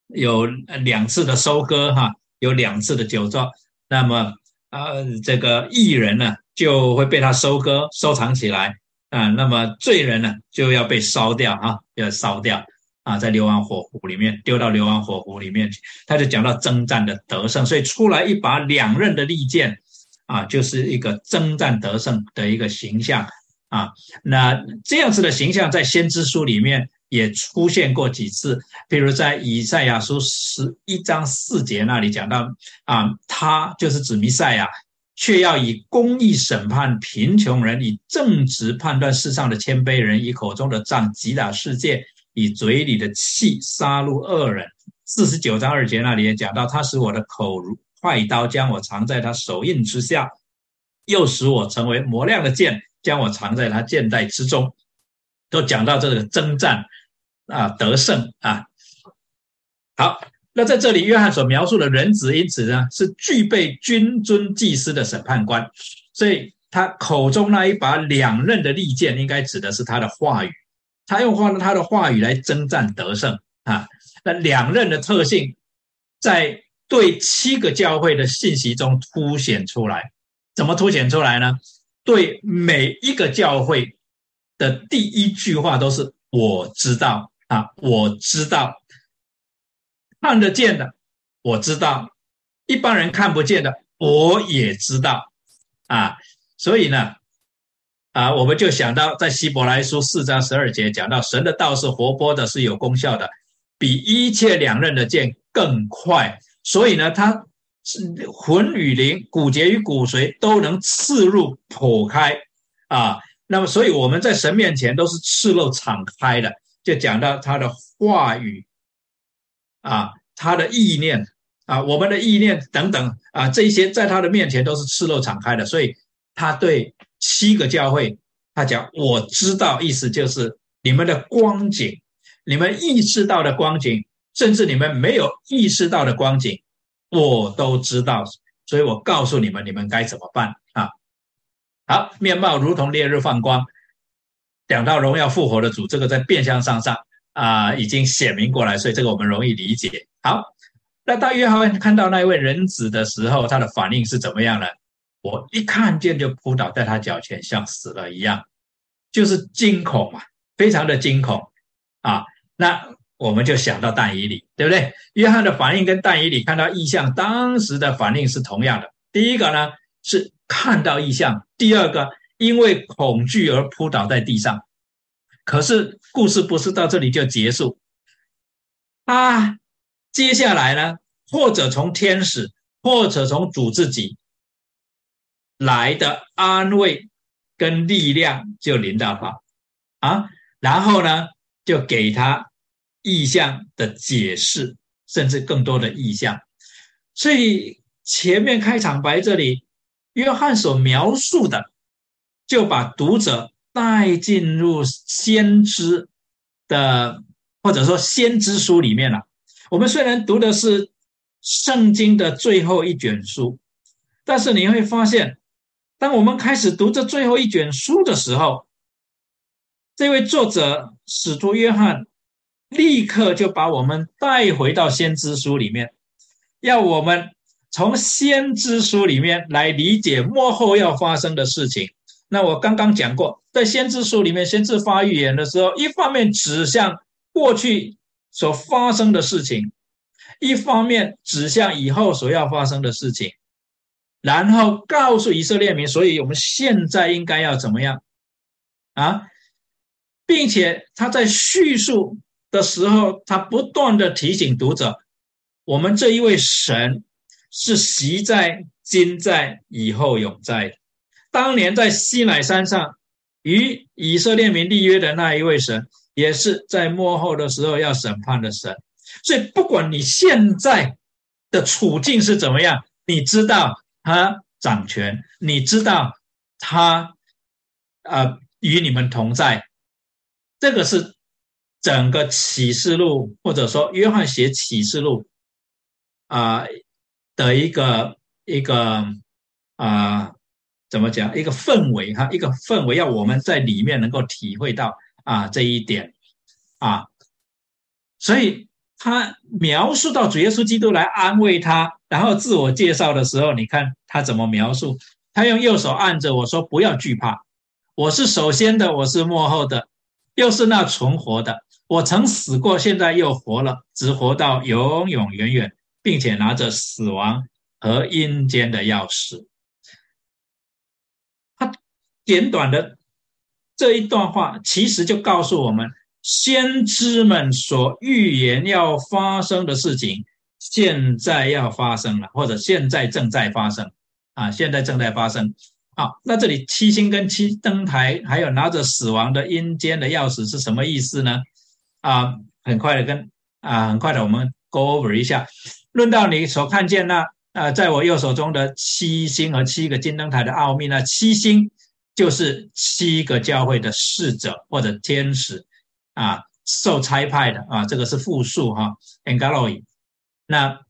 有两次的收割哈，有两次的酒榨。那么呃这个艺人呢？就会被他收割、收藏起来啊。那么罪人呢，就要被烧掉啊，要烧掉啊，在硫磺火湖里面丢到硫磺火湖里面去。他就讲到征战的得胜，所以出来一把两刃的利剑啊，就是一个征战得胜的一个形象啊。那这样子的形象在先知书里面也出现过几次，比如在以赛亚书十一章四节那里讲到啊，他就是指弥赛亚。却要以公义审判贫穷人，以正直判断世上的谦卑人，以口中的杖击打世界，以嘴里的气杀戮恶人。四十九章二节那里也讲到，他使我的口如快刀，将我藏在他手印之下，又使我成为磨亮的剑，将我藏在他剑带之中。都讲到这个征战啊，得胜啊，好。那在这里，约翰所描述的人子，因此呢，是具备君尊祭司的审判官，所以他口中那一把两刃的利剑，应该指的是他的话语，他用话他的话语来征战得胜啊。那两任的特性，在对七个教会的信息中凸显出来，怎么凸显出来呢？对每一个教会的第一句话都是“我知道啊，我知道”。看得见的，我知道；一般人看不见的，我也知道。啊，所以呢，啊，我们就想到在希伯来书四章十二节讲到，神的道是活泼的，是有功效的，比一切两刃的剑更快。所以呢，它是魂与灵、骨节与骨髓都能刺入、剖开。啊，那么，所以我们在神面前都是赤露敞开的。就讲到他的话语。啊，他的意念啊，我们的意念等等啊，这些在他的面前都是赤露敞开的。所以他对七个教会，他讲我知道，意思就是你们的光景，你们意识到的光景，甚至你们没有意识到的光景，我都知道。所以我告诉你们，你们该怎么办啊？好，面貌如同烈日放光，讲到荣耀复活的主，这个在变相上上。啊，已经显明过来，所以这个我们容易理解。好，那当约翰看到那一位人子的时候，他的反应是怎么样呢？我一看见就扑倒在他脚前，像死了一样，就是惊恐嘛，非常的惊恐啊。那我们就想到但以理，对不对？约翰的反应跟但以理看到异象当时的反应是同样的。第一个呢是看到异象，第二个因为恐惧而扑倒在地上。可是故事不是到这里就结束，啊，接下来呢，或者从天使，或者从主自己来的安慰跟力量就临到他，啊，然后呢，就给他意象的解释，甚至更多的意象。所以前面开场白这里，约翰所描述的，就把读者带进入先知的，或者说先知书里面了。我们虽然读的是圣经的最后一卷书，但是你会发现，当我们开始读这最后一卷书的时候，这位作者使徒约翰立刻就把我们带回到先知书里面，要我们从先知书里面来理解幕后要发生的事情。那我刚刚讲过，在先知书里面，先知发预言的时候，一方面指向过去。所发生的事情，一方面指向以后所要发生的事情，然后告诉以色列民，所以我们现在应该要怎么样啊？并且他在叙述的时候，他不断的提醒读者，我们这一位神是习在、今在、以后永在。当年在西乃山上与以色列民立约的那一位神。也是在幕后的时候要审判的神，所以不管你现在的处境是怎么样，你知道他掌权，你知道他啊与你们同在，这个是整个启示录或者说约翰写启示录啊的一个一个啊怎么讲一个氛围哈，一个氛围要我们在里面能够体会到。啊，这一点啊，所以他描述到主耶稣基督来安慰他，然后自我介绍的时候，你看他怎么描述？他用右手按着我说：“不要惧怕，我是首先的，我是幕后的，又是那存活的。我曾死过，现在又活了，只活到永永远远，并且拿着死亡和阴间的钥匙。”他简短的。这一段话其实就告诉我们，先知们所预言要发生的事情，现在要发生了，或者现在正在发生啊！现在正在发生。好，那这里七星跟七灯台，还有拿着死亡的阴间的钥匙是什么意思呢？啊，很快的跟啊，很快的我们 go over 一下。论到你所看见那啊，在我右手中的七星和七个金灯台的奥秘，那七星。就是七个教会的侍者或者天使啊，受差派的啊，这个是复数哈，angeloi。那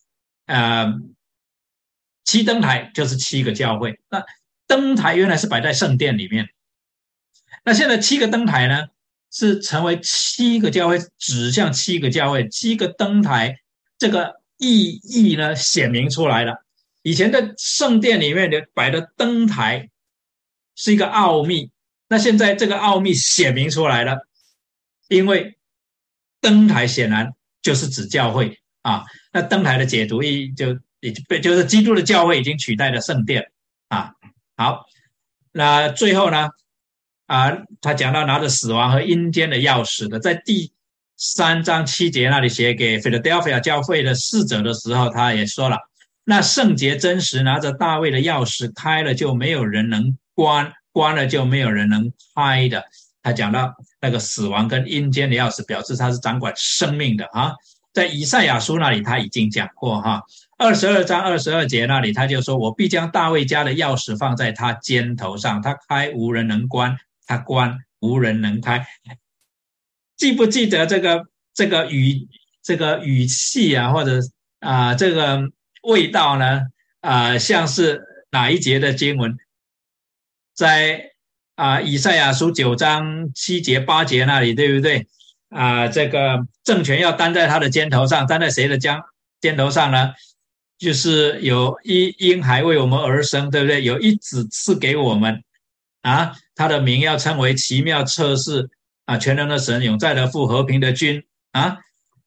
呃，七灯台就是七个教会。那灯台原来是摆在圣殿里面，那现在七个灯台呢，是成为七个教会，指向七个教会。七个灯台这个意义呢，显明出来了。以前的圣殿里面的摆的灯台。是一个奥秘，那现在这个奥秘显明出来了，因为灯台显然就是指教会啊。那灯台的解读意义就已经被就是基督的教会已经取代了圣殿啊。好，那最后呢啊，他讲到拿着死亡和阴间的钥匙的，在第三章七节那里写给 Philadelphia 教会的侍者的时候，他也说了，那圣洁真实拿着大卫的钥匙开了，就没有人能。关关了就没有人能开的。他讲到那个死亡跟阴间的钥匙，表示他是掌管生命的啊。在以赛亚书那里他已经讲过哈，二十二章二十二节那里他就说：“我必将大卫家的钥匙放在他肩头上，他开无人能关，他关无人能开。”记不记得这个这个语这个语气啊，或者啊这个味道呢？啊，像是哪一节的经文？在啊，以赛亚书九章七节八节那里，对不对？啊，这个政权要担在他的肩头上，担在谁的肩肩头上呢？就是有一婴孩为我们而生，对不对？有一子赐给我们啊，他的名要称为奇妙测试啊，全能的神，永在的父，和平的君啊。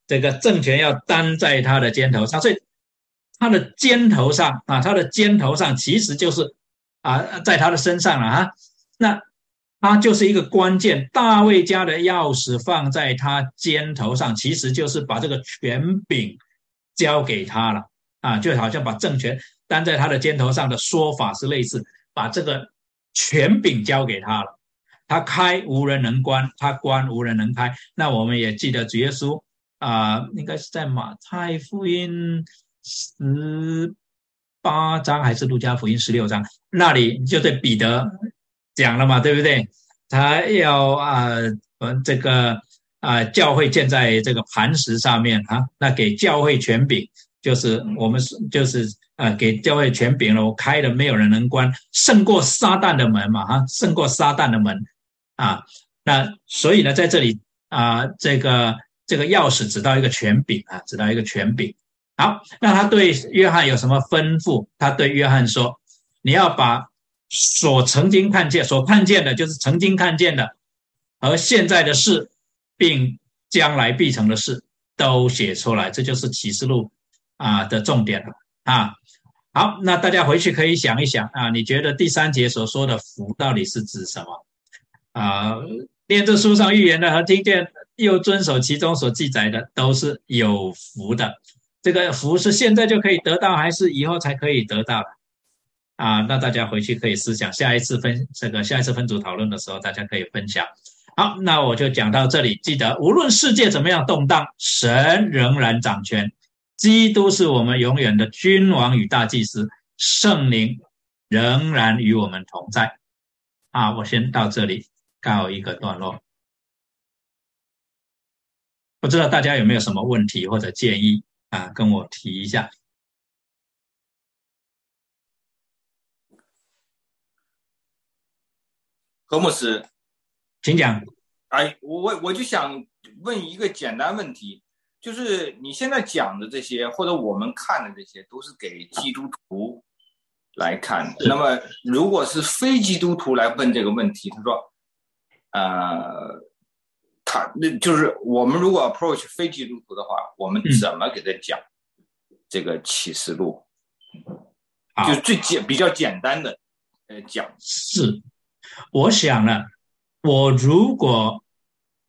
这个政权要担在他的肩头上，所以他的肩头上啊，他的肩头上其实就是。啊，在他的身上了啊，那他就是一个关键。大卫家的钥匙放在他肩头上，其实就是把这个权柄交给他了啊，就好像把政权担在他的肩头上的说法是类似，把这个权柄交给他了。他开无人能关，他关无人能开。那我们也记得主耶稣啊，应该是在马太福音十八章还是路加福音十六章那里，就对彼得讲了嘛，对不对？他要啊，这个啊，教会建在这个磐石上面啊，那给教会权柄，就是我们是就是啊，给教会权柄了，我开了，没有人能关，胜过撒旦的门嘛，哈，胜过撒旦的门啊。那所以呢，在这里啊，这个这个钥匙指到一个权柄啊，指到一个权柄。好，那他对约翰有什么吩咐？他对约翰说：“你要把所曾经看见、所看见的，就是曾经看见的，和现在的事，并将来必成的事，都写出来。这就是启示录啊的重点了啊。好，那大家回去可以想一想啊，你觉得第三节所说的福到底是指什么啊？”念这书上预言的和听见又遵守其中所记载的，都是有福的。这个福是现在就可以得到，还是以后才可以得到的？啊，那大家回去可以思想。下一次分这个下一次分组讨论的时候，大家可以分享。好，那我就讲到这里。记得，无论世界怎么样动荡，神仍然掌权。基督是我们永远的君王与大祭司，圣灵仍然与我们同在。啊，我先到这里。告一个段落，不知道大家有没有什么问题或者建议啊？跟我提一下。何牧师，请讲。哎，我我就想问一个简单问题，就是你现在讲的这些，或者我们看的这些，都是给基督徒来看的。那么，如果是非基督徒来问这个问题，他说。呃，他那就是我们如果 approach 非基督徒的话，我们怎么给他讲这个启示录？就最简比较简单的呃讲是，我想呢，我如果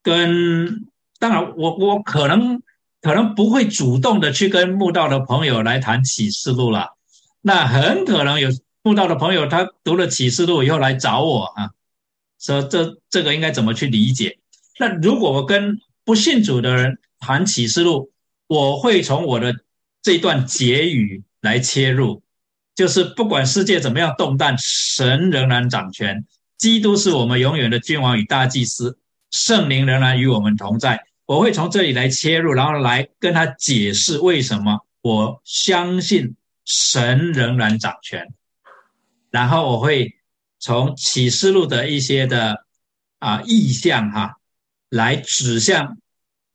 跟当然我我可能可能不会主动的去跟慕道的朋友来谈启示录了，那很可能有慕道的朋友他读了启示录以后来找我啊。说这这个应该怎么去理解？那如果我跟不信主的人谈启示录，我会从我的这段结语来切入，就是不管世界怎么样动荡，神仍然掌权，基督是我们永远的君王与大祭司，圣灵仍然与我们同在。我会从这里来切入，然后来跟他解释为什么我相信神仍然掌权，然后我会。从启示录的一些的啊意象哈，来指向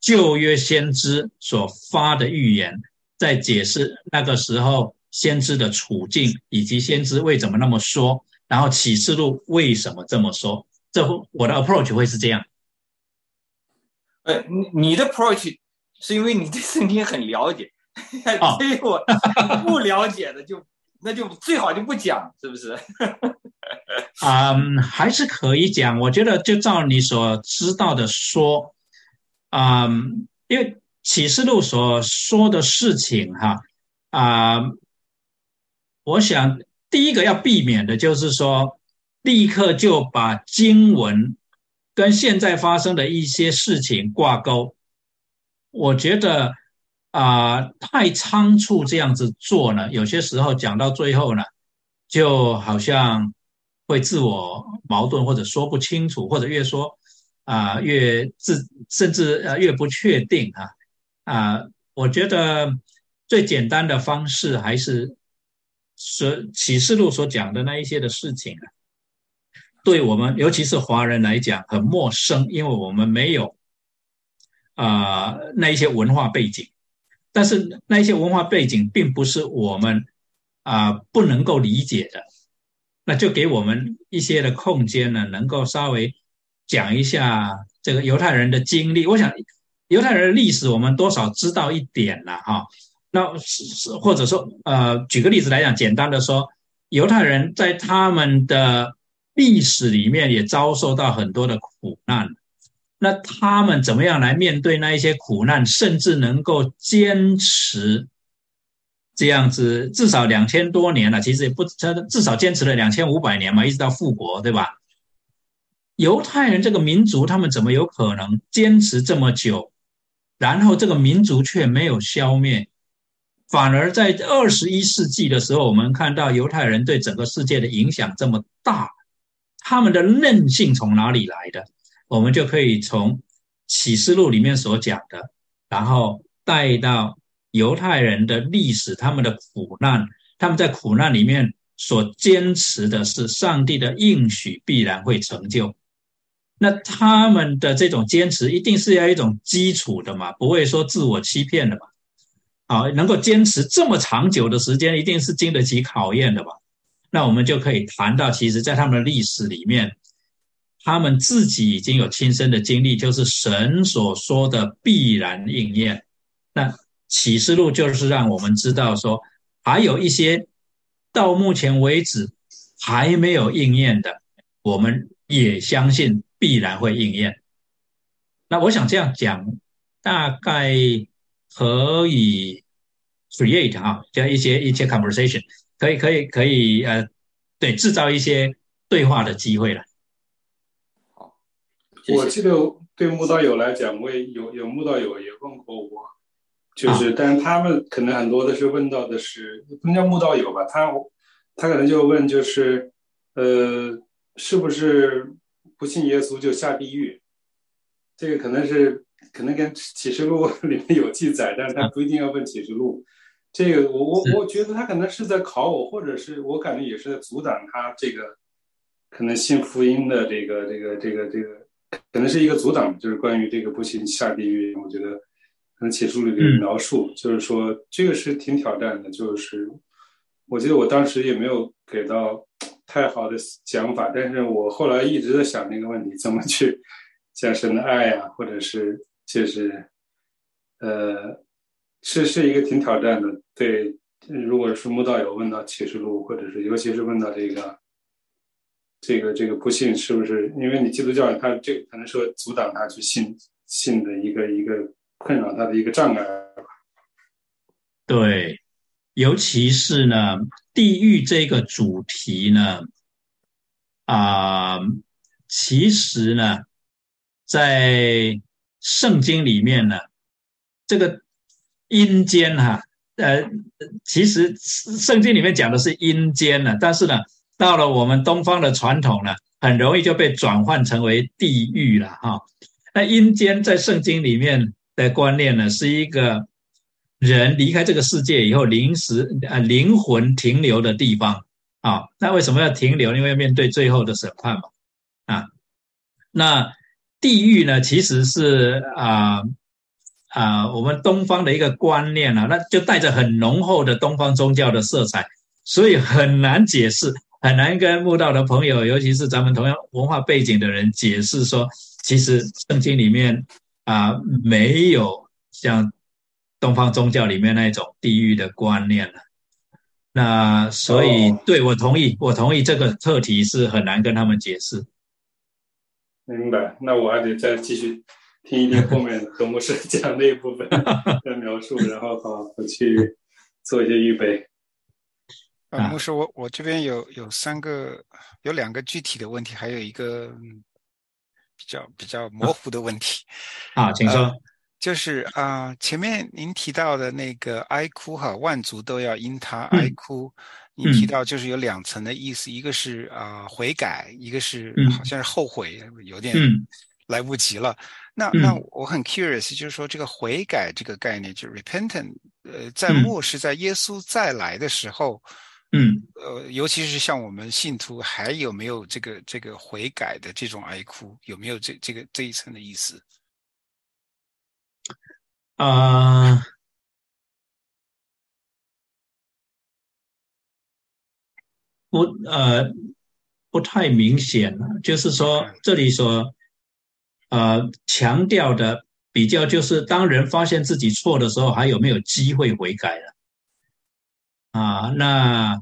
旧约先知所发的预言，在解释那个时候先知的处境，以及先知为什么那么说，然后启示录为什么这么说，这我的 approach 会是这样。呃，你你的 approach 是因为你对圣经很了解，<laughs> 所以我 <laughs> 不了解的就那就最好就不讲，是不是？<laughs> 嗯，还是可以讲。我觉得就照你所知道的说，嗯，因为启示录所说的事情，哈，啊，我想第一个要避免的就是说，立刻就把经文跟现在发生的一些事情挂钩。我觉得啊，太仓促这样子做呢，有些时候讲到最后呢，就好像。会自我矛盾，或者说不清楚，或者越说啊越自，甚至呃越不确定啊啊！我觉得最简单的方式还是所启示录所讲的那一些的事情啊，对我们尤其是华人来讲很陌生，因为我们没有啊那一些文化背景，但是那一些文化背景并不是我们啊不能够理解的。那就给我们一些的空间呢，能够稍微讲一下这个犹太人的经历。我想犹太人的历史我们多少知道一点了哈。那是是或者说呃，举个例子来讲，简单的说，犹太人在他们的历史里面也遭受到很多的苦难。那他们怎么样来面对那一些苦难，甚至能够坚持？这样子至少两千多年了，其实也不，至少坚持了两千五百年嘛，一直到复国，对吧？犹太人这个民族，他们怎么有可能坚持这么久，然后这个民族却没有消灭，反而在二十一世纪的时候，我们看到犹太人对整个世界的影响这么大，他们的韧性从哪里来的？我们就可以从启示录里面所讲的，然后带到犹太人的历史，他们的苦难，他们在苦难里面所坚持的是上帝的应许必然会成就。那他们的这种坚持一定是要一种基础的嘛，不会说自我欺骗的嘛。啊，能够坚持这么长久的时间，一定是经得起考验的吧？那我们就可以谈到，其实，在他们的历史里面，他们自己已经有亲身的经历，就是神所说的必然应验。那启示录就是让我们知道说，还有一些到目前为止还没有应验的，我们也相信。必然会应验。那我想这样讲，大概可以 create 哈，就一些一些 conversation，可以可以可以呃，对，制造一些对话的机会了。好，我记得对木道友来讲，我也有有木道友也问过我，就是，但是他们可能很多的是问到的是，不能叫木道友吧，他他可能就问就是，呃，是不是？不信耶稣就下地狱，这个可能是可能跟启示录 <laughs> 里面有记载，但是他不一定要问启示录。这个我我我觉得他可能是在考我，或者是我感觉也是在阻挡他这个可能信福音的这个这个这个这个，可能是一个阻挡，就是关于这个不信下地狱。我觉得可能启示录里的描述就是说这个是挺挑战的，就是我记得我当时也没有给到。太好的想法，但是我后来一直在想这个问题，怎么去 <laughs> 加深的爱呀，或者是就是，呃，是是一个挺挑战的。对，如果是慕道友问到启示录，或者是尤其是问到这个，这个这个不信，是不是因为你基督教他这可能说阻挡他去信信的一个一个困扰他的一个障碍？对。尤其是呢，地狱这个主题呢，啊，其实呢，在圣经里面呢，这个阴间哈，呃，其实圣经里面讲的是阴间呢，但是呢，到了我们东方的传统呢，很容易就被转换成为地狱了哈。那阴间在圣经里面的观念呢，是一个。人离开这个世界以后，临时啊灵魂停留的地方啊，那为什么要停留？因为面对最后的审判嘛，啊，那地狱呢，其实是啊啊我们东方的一个观念啊，那就带着很浓厚的东方宗教的色彩，所以很难解释，很难跟悟道的朋友，尤其是咱们同样文化背景的人解释说，其实圣经里面啊没有像。东方宗教里面那种地狱的观念了，那所以对我同意，我同意这个课题是很难跟他们解释。明白，那我还得再继续听一听后面何牧师讲那一部分 <laughs> 的描述，然后好我去做一些预备。啊，牧师，我我这边有有三个，有两个具体的问题，还有一个比较比较模糊的问题。啊，请说。就是啊，前面您提到的那个哀哭哈，万族都要因他哀哭。您提到就是有两层的意思，一个是啊悔改，一个是好像是后悔，有点来不及了。那那我很 curious，就是说这个悔改这个概念，就是 repentant，呃，在末世，在耶稣再来的时候，嗯，呃，尤其是像我们信徒，还有没有这个这个悔改的这种哀哭，有没有这这个这一层的意思？啊，不，呃，不太明显了。就是说，这里所，呃，强调的比较，就是当人发现自己错的时候，还有没有机会悔改了？啊，那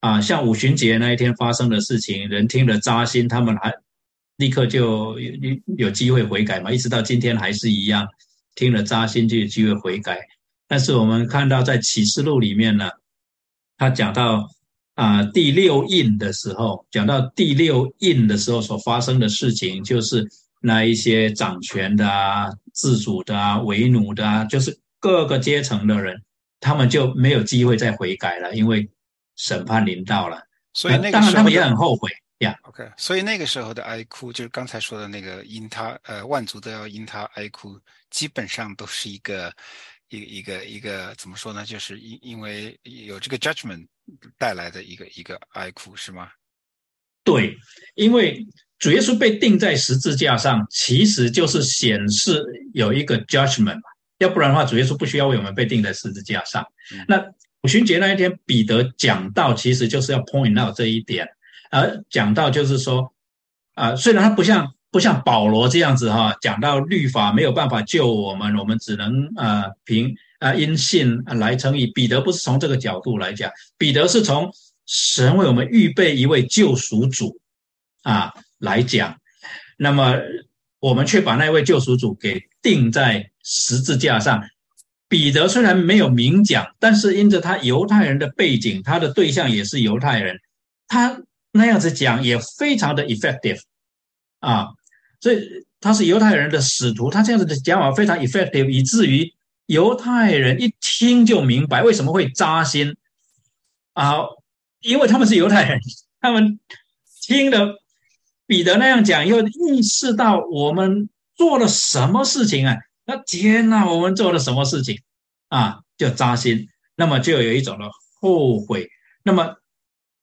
啊，像五旬节那一天发生的事情，人听了扎心，他们还立刻就有有机会悔改嘛？一直到今天还是一样。听了扎心就有机会悔改，但是我们看到在启示录里面呢，他讲到啊第六印的时候，讲到第六印的时候所发生的事情，就是那一些掌权的啊、自主的啊、为奴的啊，就是各个阶层的人，他们就没有机会再悔改了，因为审判临到了。所以那个当然他们也很后悔呀。OK，所以那个时候的哀哭，就是刚才说的那个因他呃万族都要因他哀哭，基本上都是一个一一个一个怎么说呢？就是因因为有这个 judgment 带来的一个一个哀哭，是吗？对，因为主耶稣被钉在十字架上，其实就是显示有一个 judgment 嘛，要不然的话，主耶稣不需要为我们被钉在十字架上。那五旬节那一天，彼得讲到，其实就是要 point out 这一点，而讲到就是说，啊，虽然他不像不像保罗这样子哈，讲到律法没有办法救我们，我们只能啊凭啊因信来称义。彼得不是从这个角度来讲，彼得是从神为我们预备一位救赎主啊来讲，那么我们却把那位救赎主给钉在十字架上。彼得虽然没有明讲，但是因着他犹太人的背景，他的对象也是犹太人，他那样子讲也非常的 effective 啊，所以他是犹太人的使徒，他这样子的讲法非常 effective，以至于犹太人一听就明白为什么会扎心啊，因为他们是犹太人，他们听了彼得那样讲，又意识到我们做了什么事情啊。那天哪，我们做了什么事情啊？就扎心，那么就有一种的后悔。那么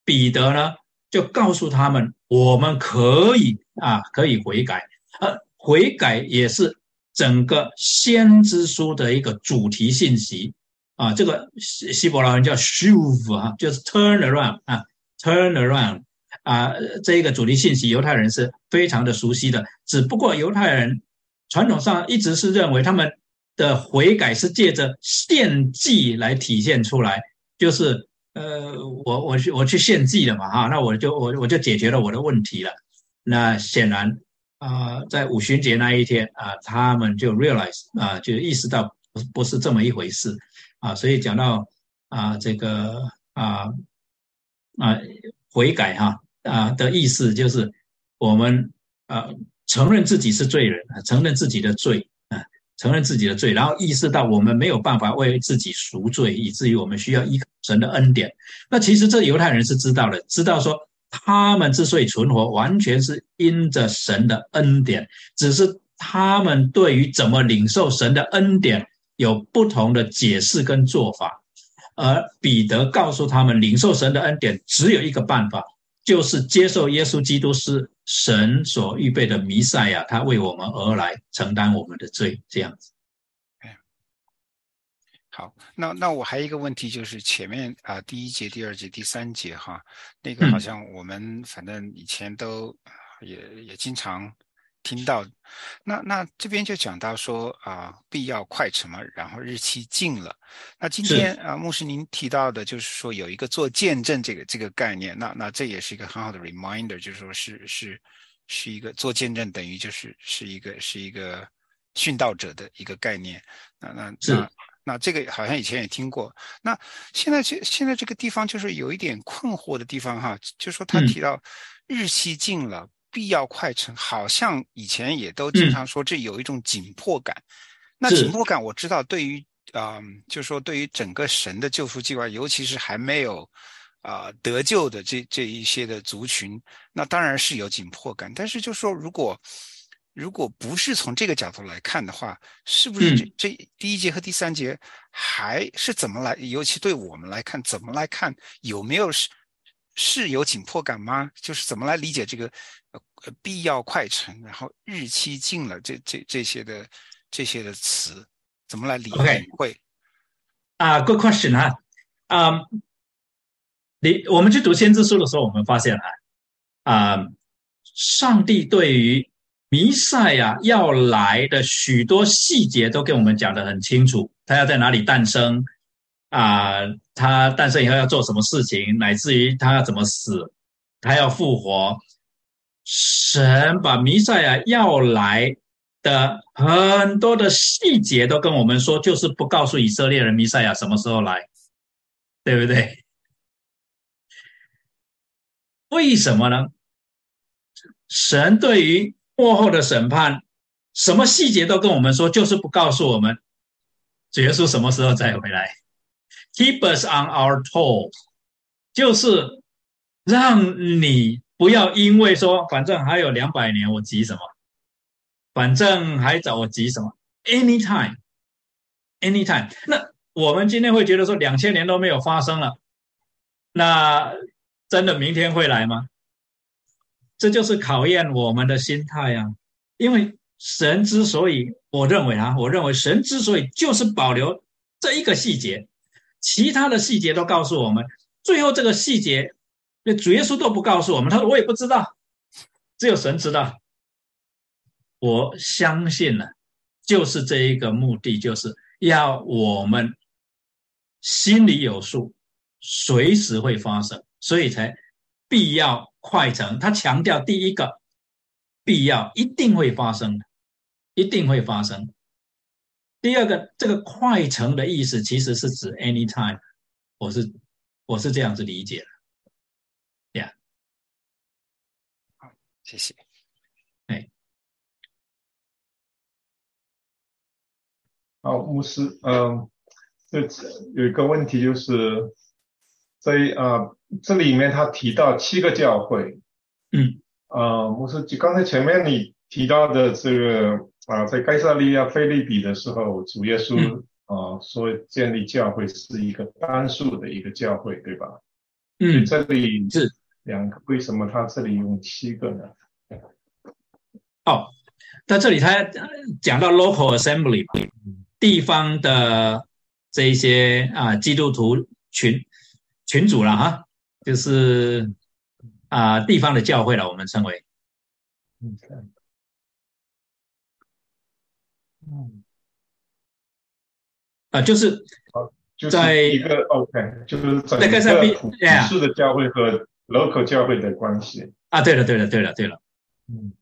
彼得呢，就告诉他们，我们可以啊，可以悔改。而悔改也是整个先知书的一个主题信息啊。这个希希伯来人叫 “shuv” 啊，就是 “turn around” 啊，“turn around” 啊，这一个主题信息，犹太人是非常的熟悉的。只不过犹太人。传统上一直是认为他们的悔改是借着献祭来体现出来，就是呃，我我去我去献祭了嘛哈，那我就我我就解决了我的问题了。那显然啊，在五旬节那一天啊，他们就 realize 啊，就意识到不不是这么一回事啊，所以讲到啊这个啊啊悔改哈啊的意思就是我们啊。承认自己是罪人，承认自己的罪啊，承认自己的罪，然后意识到我们没有办法为自己赎罪，以至于我们需要依靠神的恩典。那其实这犹太人是知道的，知道说他们之所以存活，完全是因着神的恩典，只是他们对于怎么领受神的恩典有不同的解释跟做法。而彼得告诉他们，领受神的恩典只有一个办法。就是接受耶稣基督是神所预备的弥赛亚，他为我们而来承担我们的罪，这样子。好，那那我还有一个问题，就是前面啊，第一节、第二节、第三节哈，那个好像我们反正以前都也也经常。听到，那那这边就讲到说啊，必要快什么，然后日期近了。那今天啊，牧师您提到的就是说有一个做见证这个这个概念，那那这也是一个很好的 reminder，就是说是是是一个做见证等于就是是一个是一个殉道者的一个概念。那那那那这个好像以前也听过。那现在这现在这个地方就是有一点困惑的地方哈，就是说他提到日期近了。必要快成，好像以前也都经常说这有一种紧迫感。那紧迫感，我知道对于啊，就是说对于整个神的救赎计划，尤其是还没有啊得救的这这一些的族群，那当然是有紧迫感。但是就说如果如果不是从这个角度来看的话，是不是这这第一节和第三节还是怎么来？尤其对我们来看，怎么来看有没有是？是有紧迫感吗？就是怎么来理解这个呃必要快成，然后日期近了这这这些的这些的词，怎么来理解？会啊，good question 啊，嗯，你我们去读先知书的时候，我们发现啊，啊，上帝对于弥赛亚要来的许多细节都跟我们讲的很清楚，他要在哪里诞生。啊，他诞生以后要做什么事情，乃至于他要怎么死，他要复活。神把弥赛亚要来的很多的细节都跟我们说，就是不告诉以色列人弥赛亚什么时候来，对不对？为什么呢？神对于幕后的审判，什么细节都跟我们说，就是不告诉我们主耶稣什么时候再回来。Keep us on our toes，就是让你不要因为说，反正还有两百年，我急什么？反正还早，我急什么？Anytime，anytime。那我们今天会觉得说，两千年都没有发生了，那真的明天会来吗？这就是考验我们的心态啊！因为神之所以，我认为啊，我认为神之所以就是保留这一个细节，其他的细节都告诉我们，最后这个细节，那主耶稣都不告诉我们，他说我也不知道，只有神知道。我相信了，就是这一个目的，就是要我们心里有数，随时会发生，所以才必要。快成，他强调第一个必要一定会发生的，一定会发生。第二个，这个快成的意思其实是指 anytime，我是我是这样子理解的，呀。好，谢谢。哎，好，牧师，嗯，这有一个问题就是。所以啊，这里面他提到七个教会，嗯，啊，牧师，刚才前面你提到的这个啊，在盖萨利亚、菲利比的时候，主耶稣啊说建立教会是一个单数的一个教会，对吧？嗯，这里是两个，为什么他这里用七个呢？哦，在这里他讲到 local assembly，地方的这一些啊基督徒群。群主了哈，就是啊地方的教会了，我们称为，嗯，啊就是在一个 OK，就是整个普世的教会和 local 教会的关系。啊，对了对了对了对了，嗯，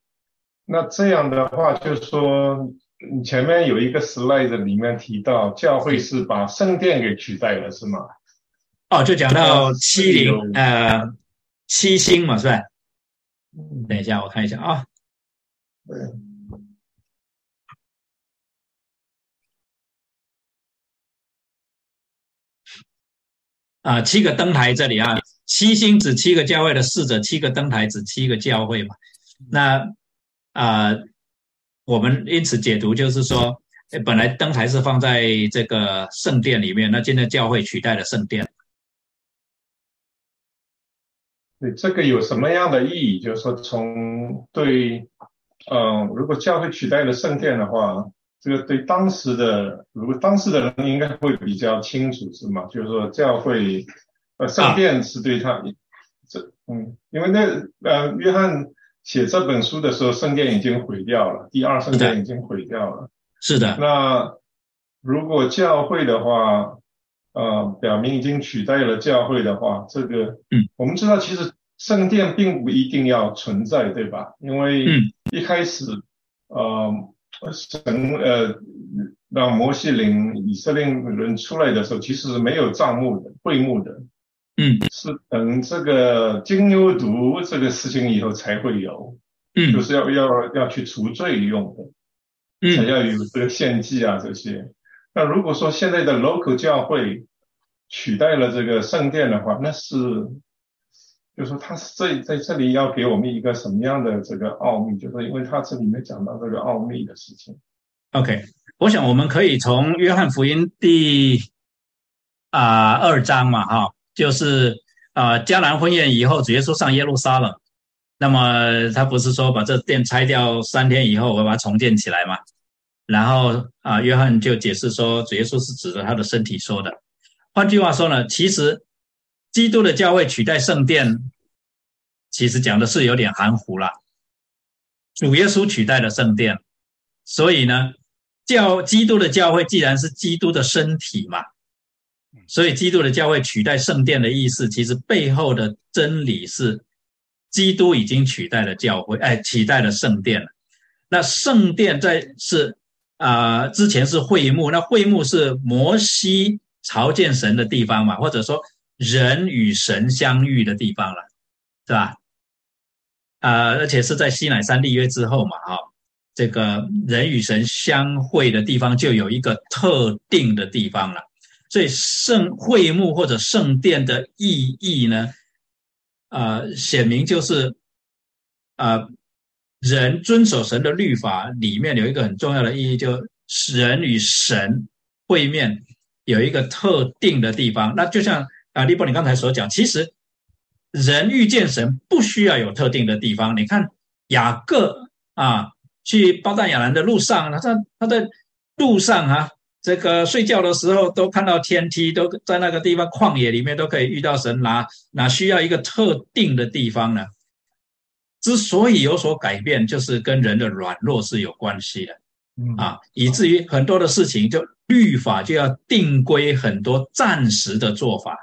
那这样的话就是说，你前面有一个 slide 里面提到教会是把圣殿给取代了，是吗？哦，就讲到七零呃七星嘛，是吧？等一下，我看一下啊。啊，七个灯台这里啊，七星指七个教会的侍者，七个灯台指七个教会嘛。那啊，我们因此解读就是说，本来灯台是放在这个圣殿里面，那现在教会取代了圣殿。对这个有什么样的意义？就是说，从对，嗯，如果教会取代了圣殿的话，这个对当时的，如果当时的人应该会比较清楚，是吗？就是说，教会，呃，圣殿是对他，这，嗯，因为那，呃，约翰写这本书的时候，圣殿已经毁掉了，第二圣殿已经毁掉了。是的。那如果教会的话，呃，表明已经取代了教会的话，这个，嗯，我们知道其实圣殿并不一定要存在，对吧？因为一开始，呃，神呃让摩西领以色列人出来的时候，其实是没有帐幕的、会幕的，嗯，是等这个金牛犊这个事情以后才会有，嗯，就是要要要去除罪用的，嗯，才要有这个献祭啊这些。那如果说现在的 local 教会取代了这个圣殿的话，那是，就说他是这在这里要给我们一个什么样的这个奥秘？就是因为他这里面讲到这个奥秘的事情。OK，我想我们可以从约翰福音第啊二章嘛，哈，就是啊迦南婚宴以后，主耶稣上耶路撒冷，那么他不是说把这殿拆掉三天以后，我把它重建起来嘛？然后啊，约翰就解释说，主耶稣是指着他的身体说的。换句话说呢，其实基督的教会取代圣殿，其实讲的是有点含糊了。主耶稣取代了圣殿，所以呢，教基督的教会既然是基督的身体嘛，所以基督的教会取代圣殿的意思，其实背后的真理是，基督已经取代了教会，哎，取代了圣殿了。那圣殿在是。啊，之前是会幕，那会幕是摩西朝见神的地方嘛，或者说人与神相遇的地方了，是吧？啊，而且是在西乃山立约之后嘛，哈，这个人与神相会的地方就有一个特定的地方了。所以圣会幕或者圣殿的意义呢，啊，显明就是啊，人遵守神的律法里面有一个很重要的意义，就人与神会面有一个特定的地方。那就像啊，利波你刚才所讲，其实人遇见神不需要有特定的地方。你看雅各啊，去巴旦亚兰的路上，他在他在路上啊。这个睡觉的时候都看到天梯，都在那个地方旷野里面都可以遇到神，哪哪需要一个特定的地方呢？之所以有所改变，就是跟人的软弱是有关系的，啊，以至于很多的事情就律法就要定规很多暂时的做法。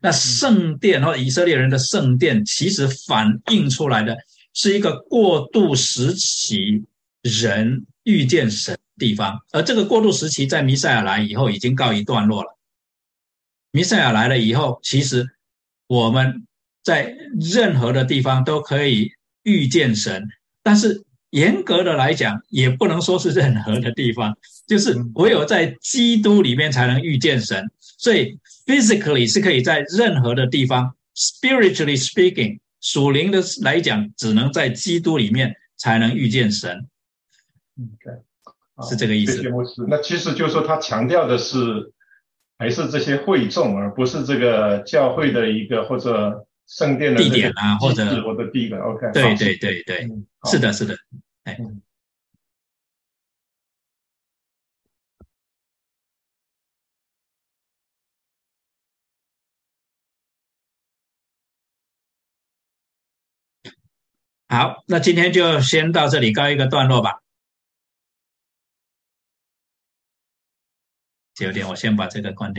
那圣殿或以色列人的圣殿，其实反映出来的是一个过渡时期人遇见神。地方，而这个过渡时期在弥赛亚来以后已经告一段落了。弥赛亚来了以后，其实我们在任何的地方都可以遇见神，但是严格的来讲，也不能说是任何的地方，就是唯有在基督里面才能遇见神。所以 physically 是可以在任何的地方，spiritually speaking，属灵的来讲，只能在基督里面才能遇见神。OK。是这个意思。那其实就是说，他强调的是，还是这些会众，而不是这个教会的一个或者圣殿的地点啊，或者我的地点。OK。对对对对，是的，是的。哎，好，那今天就先到这里告一个段落吧。九点，我先把这个关掉。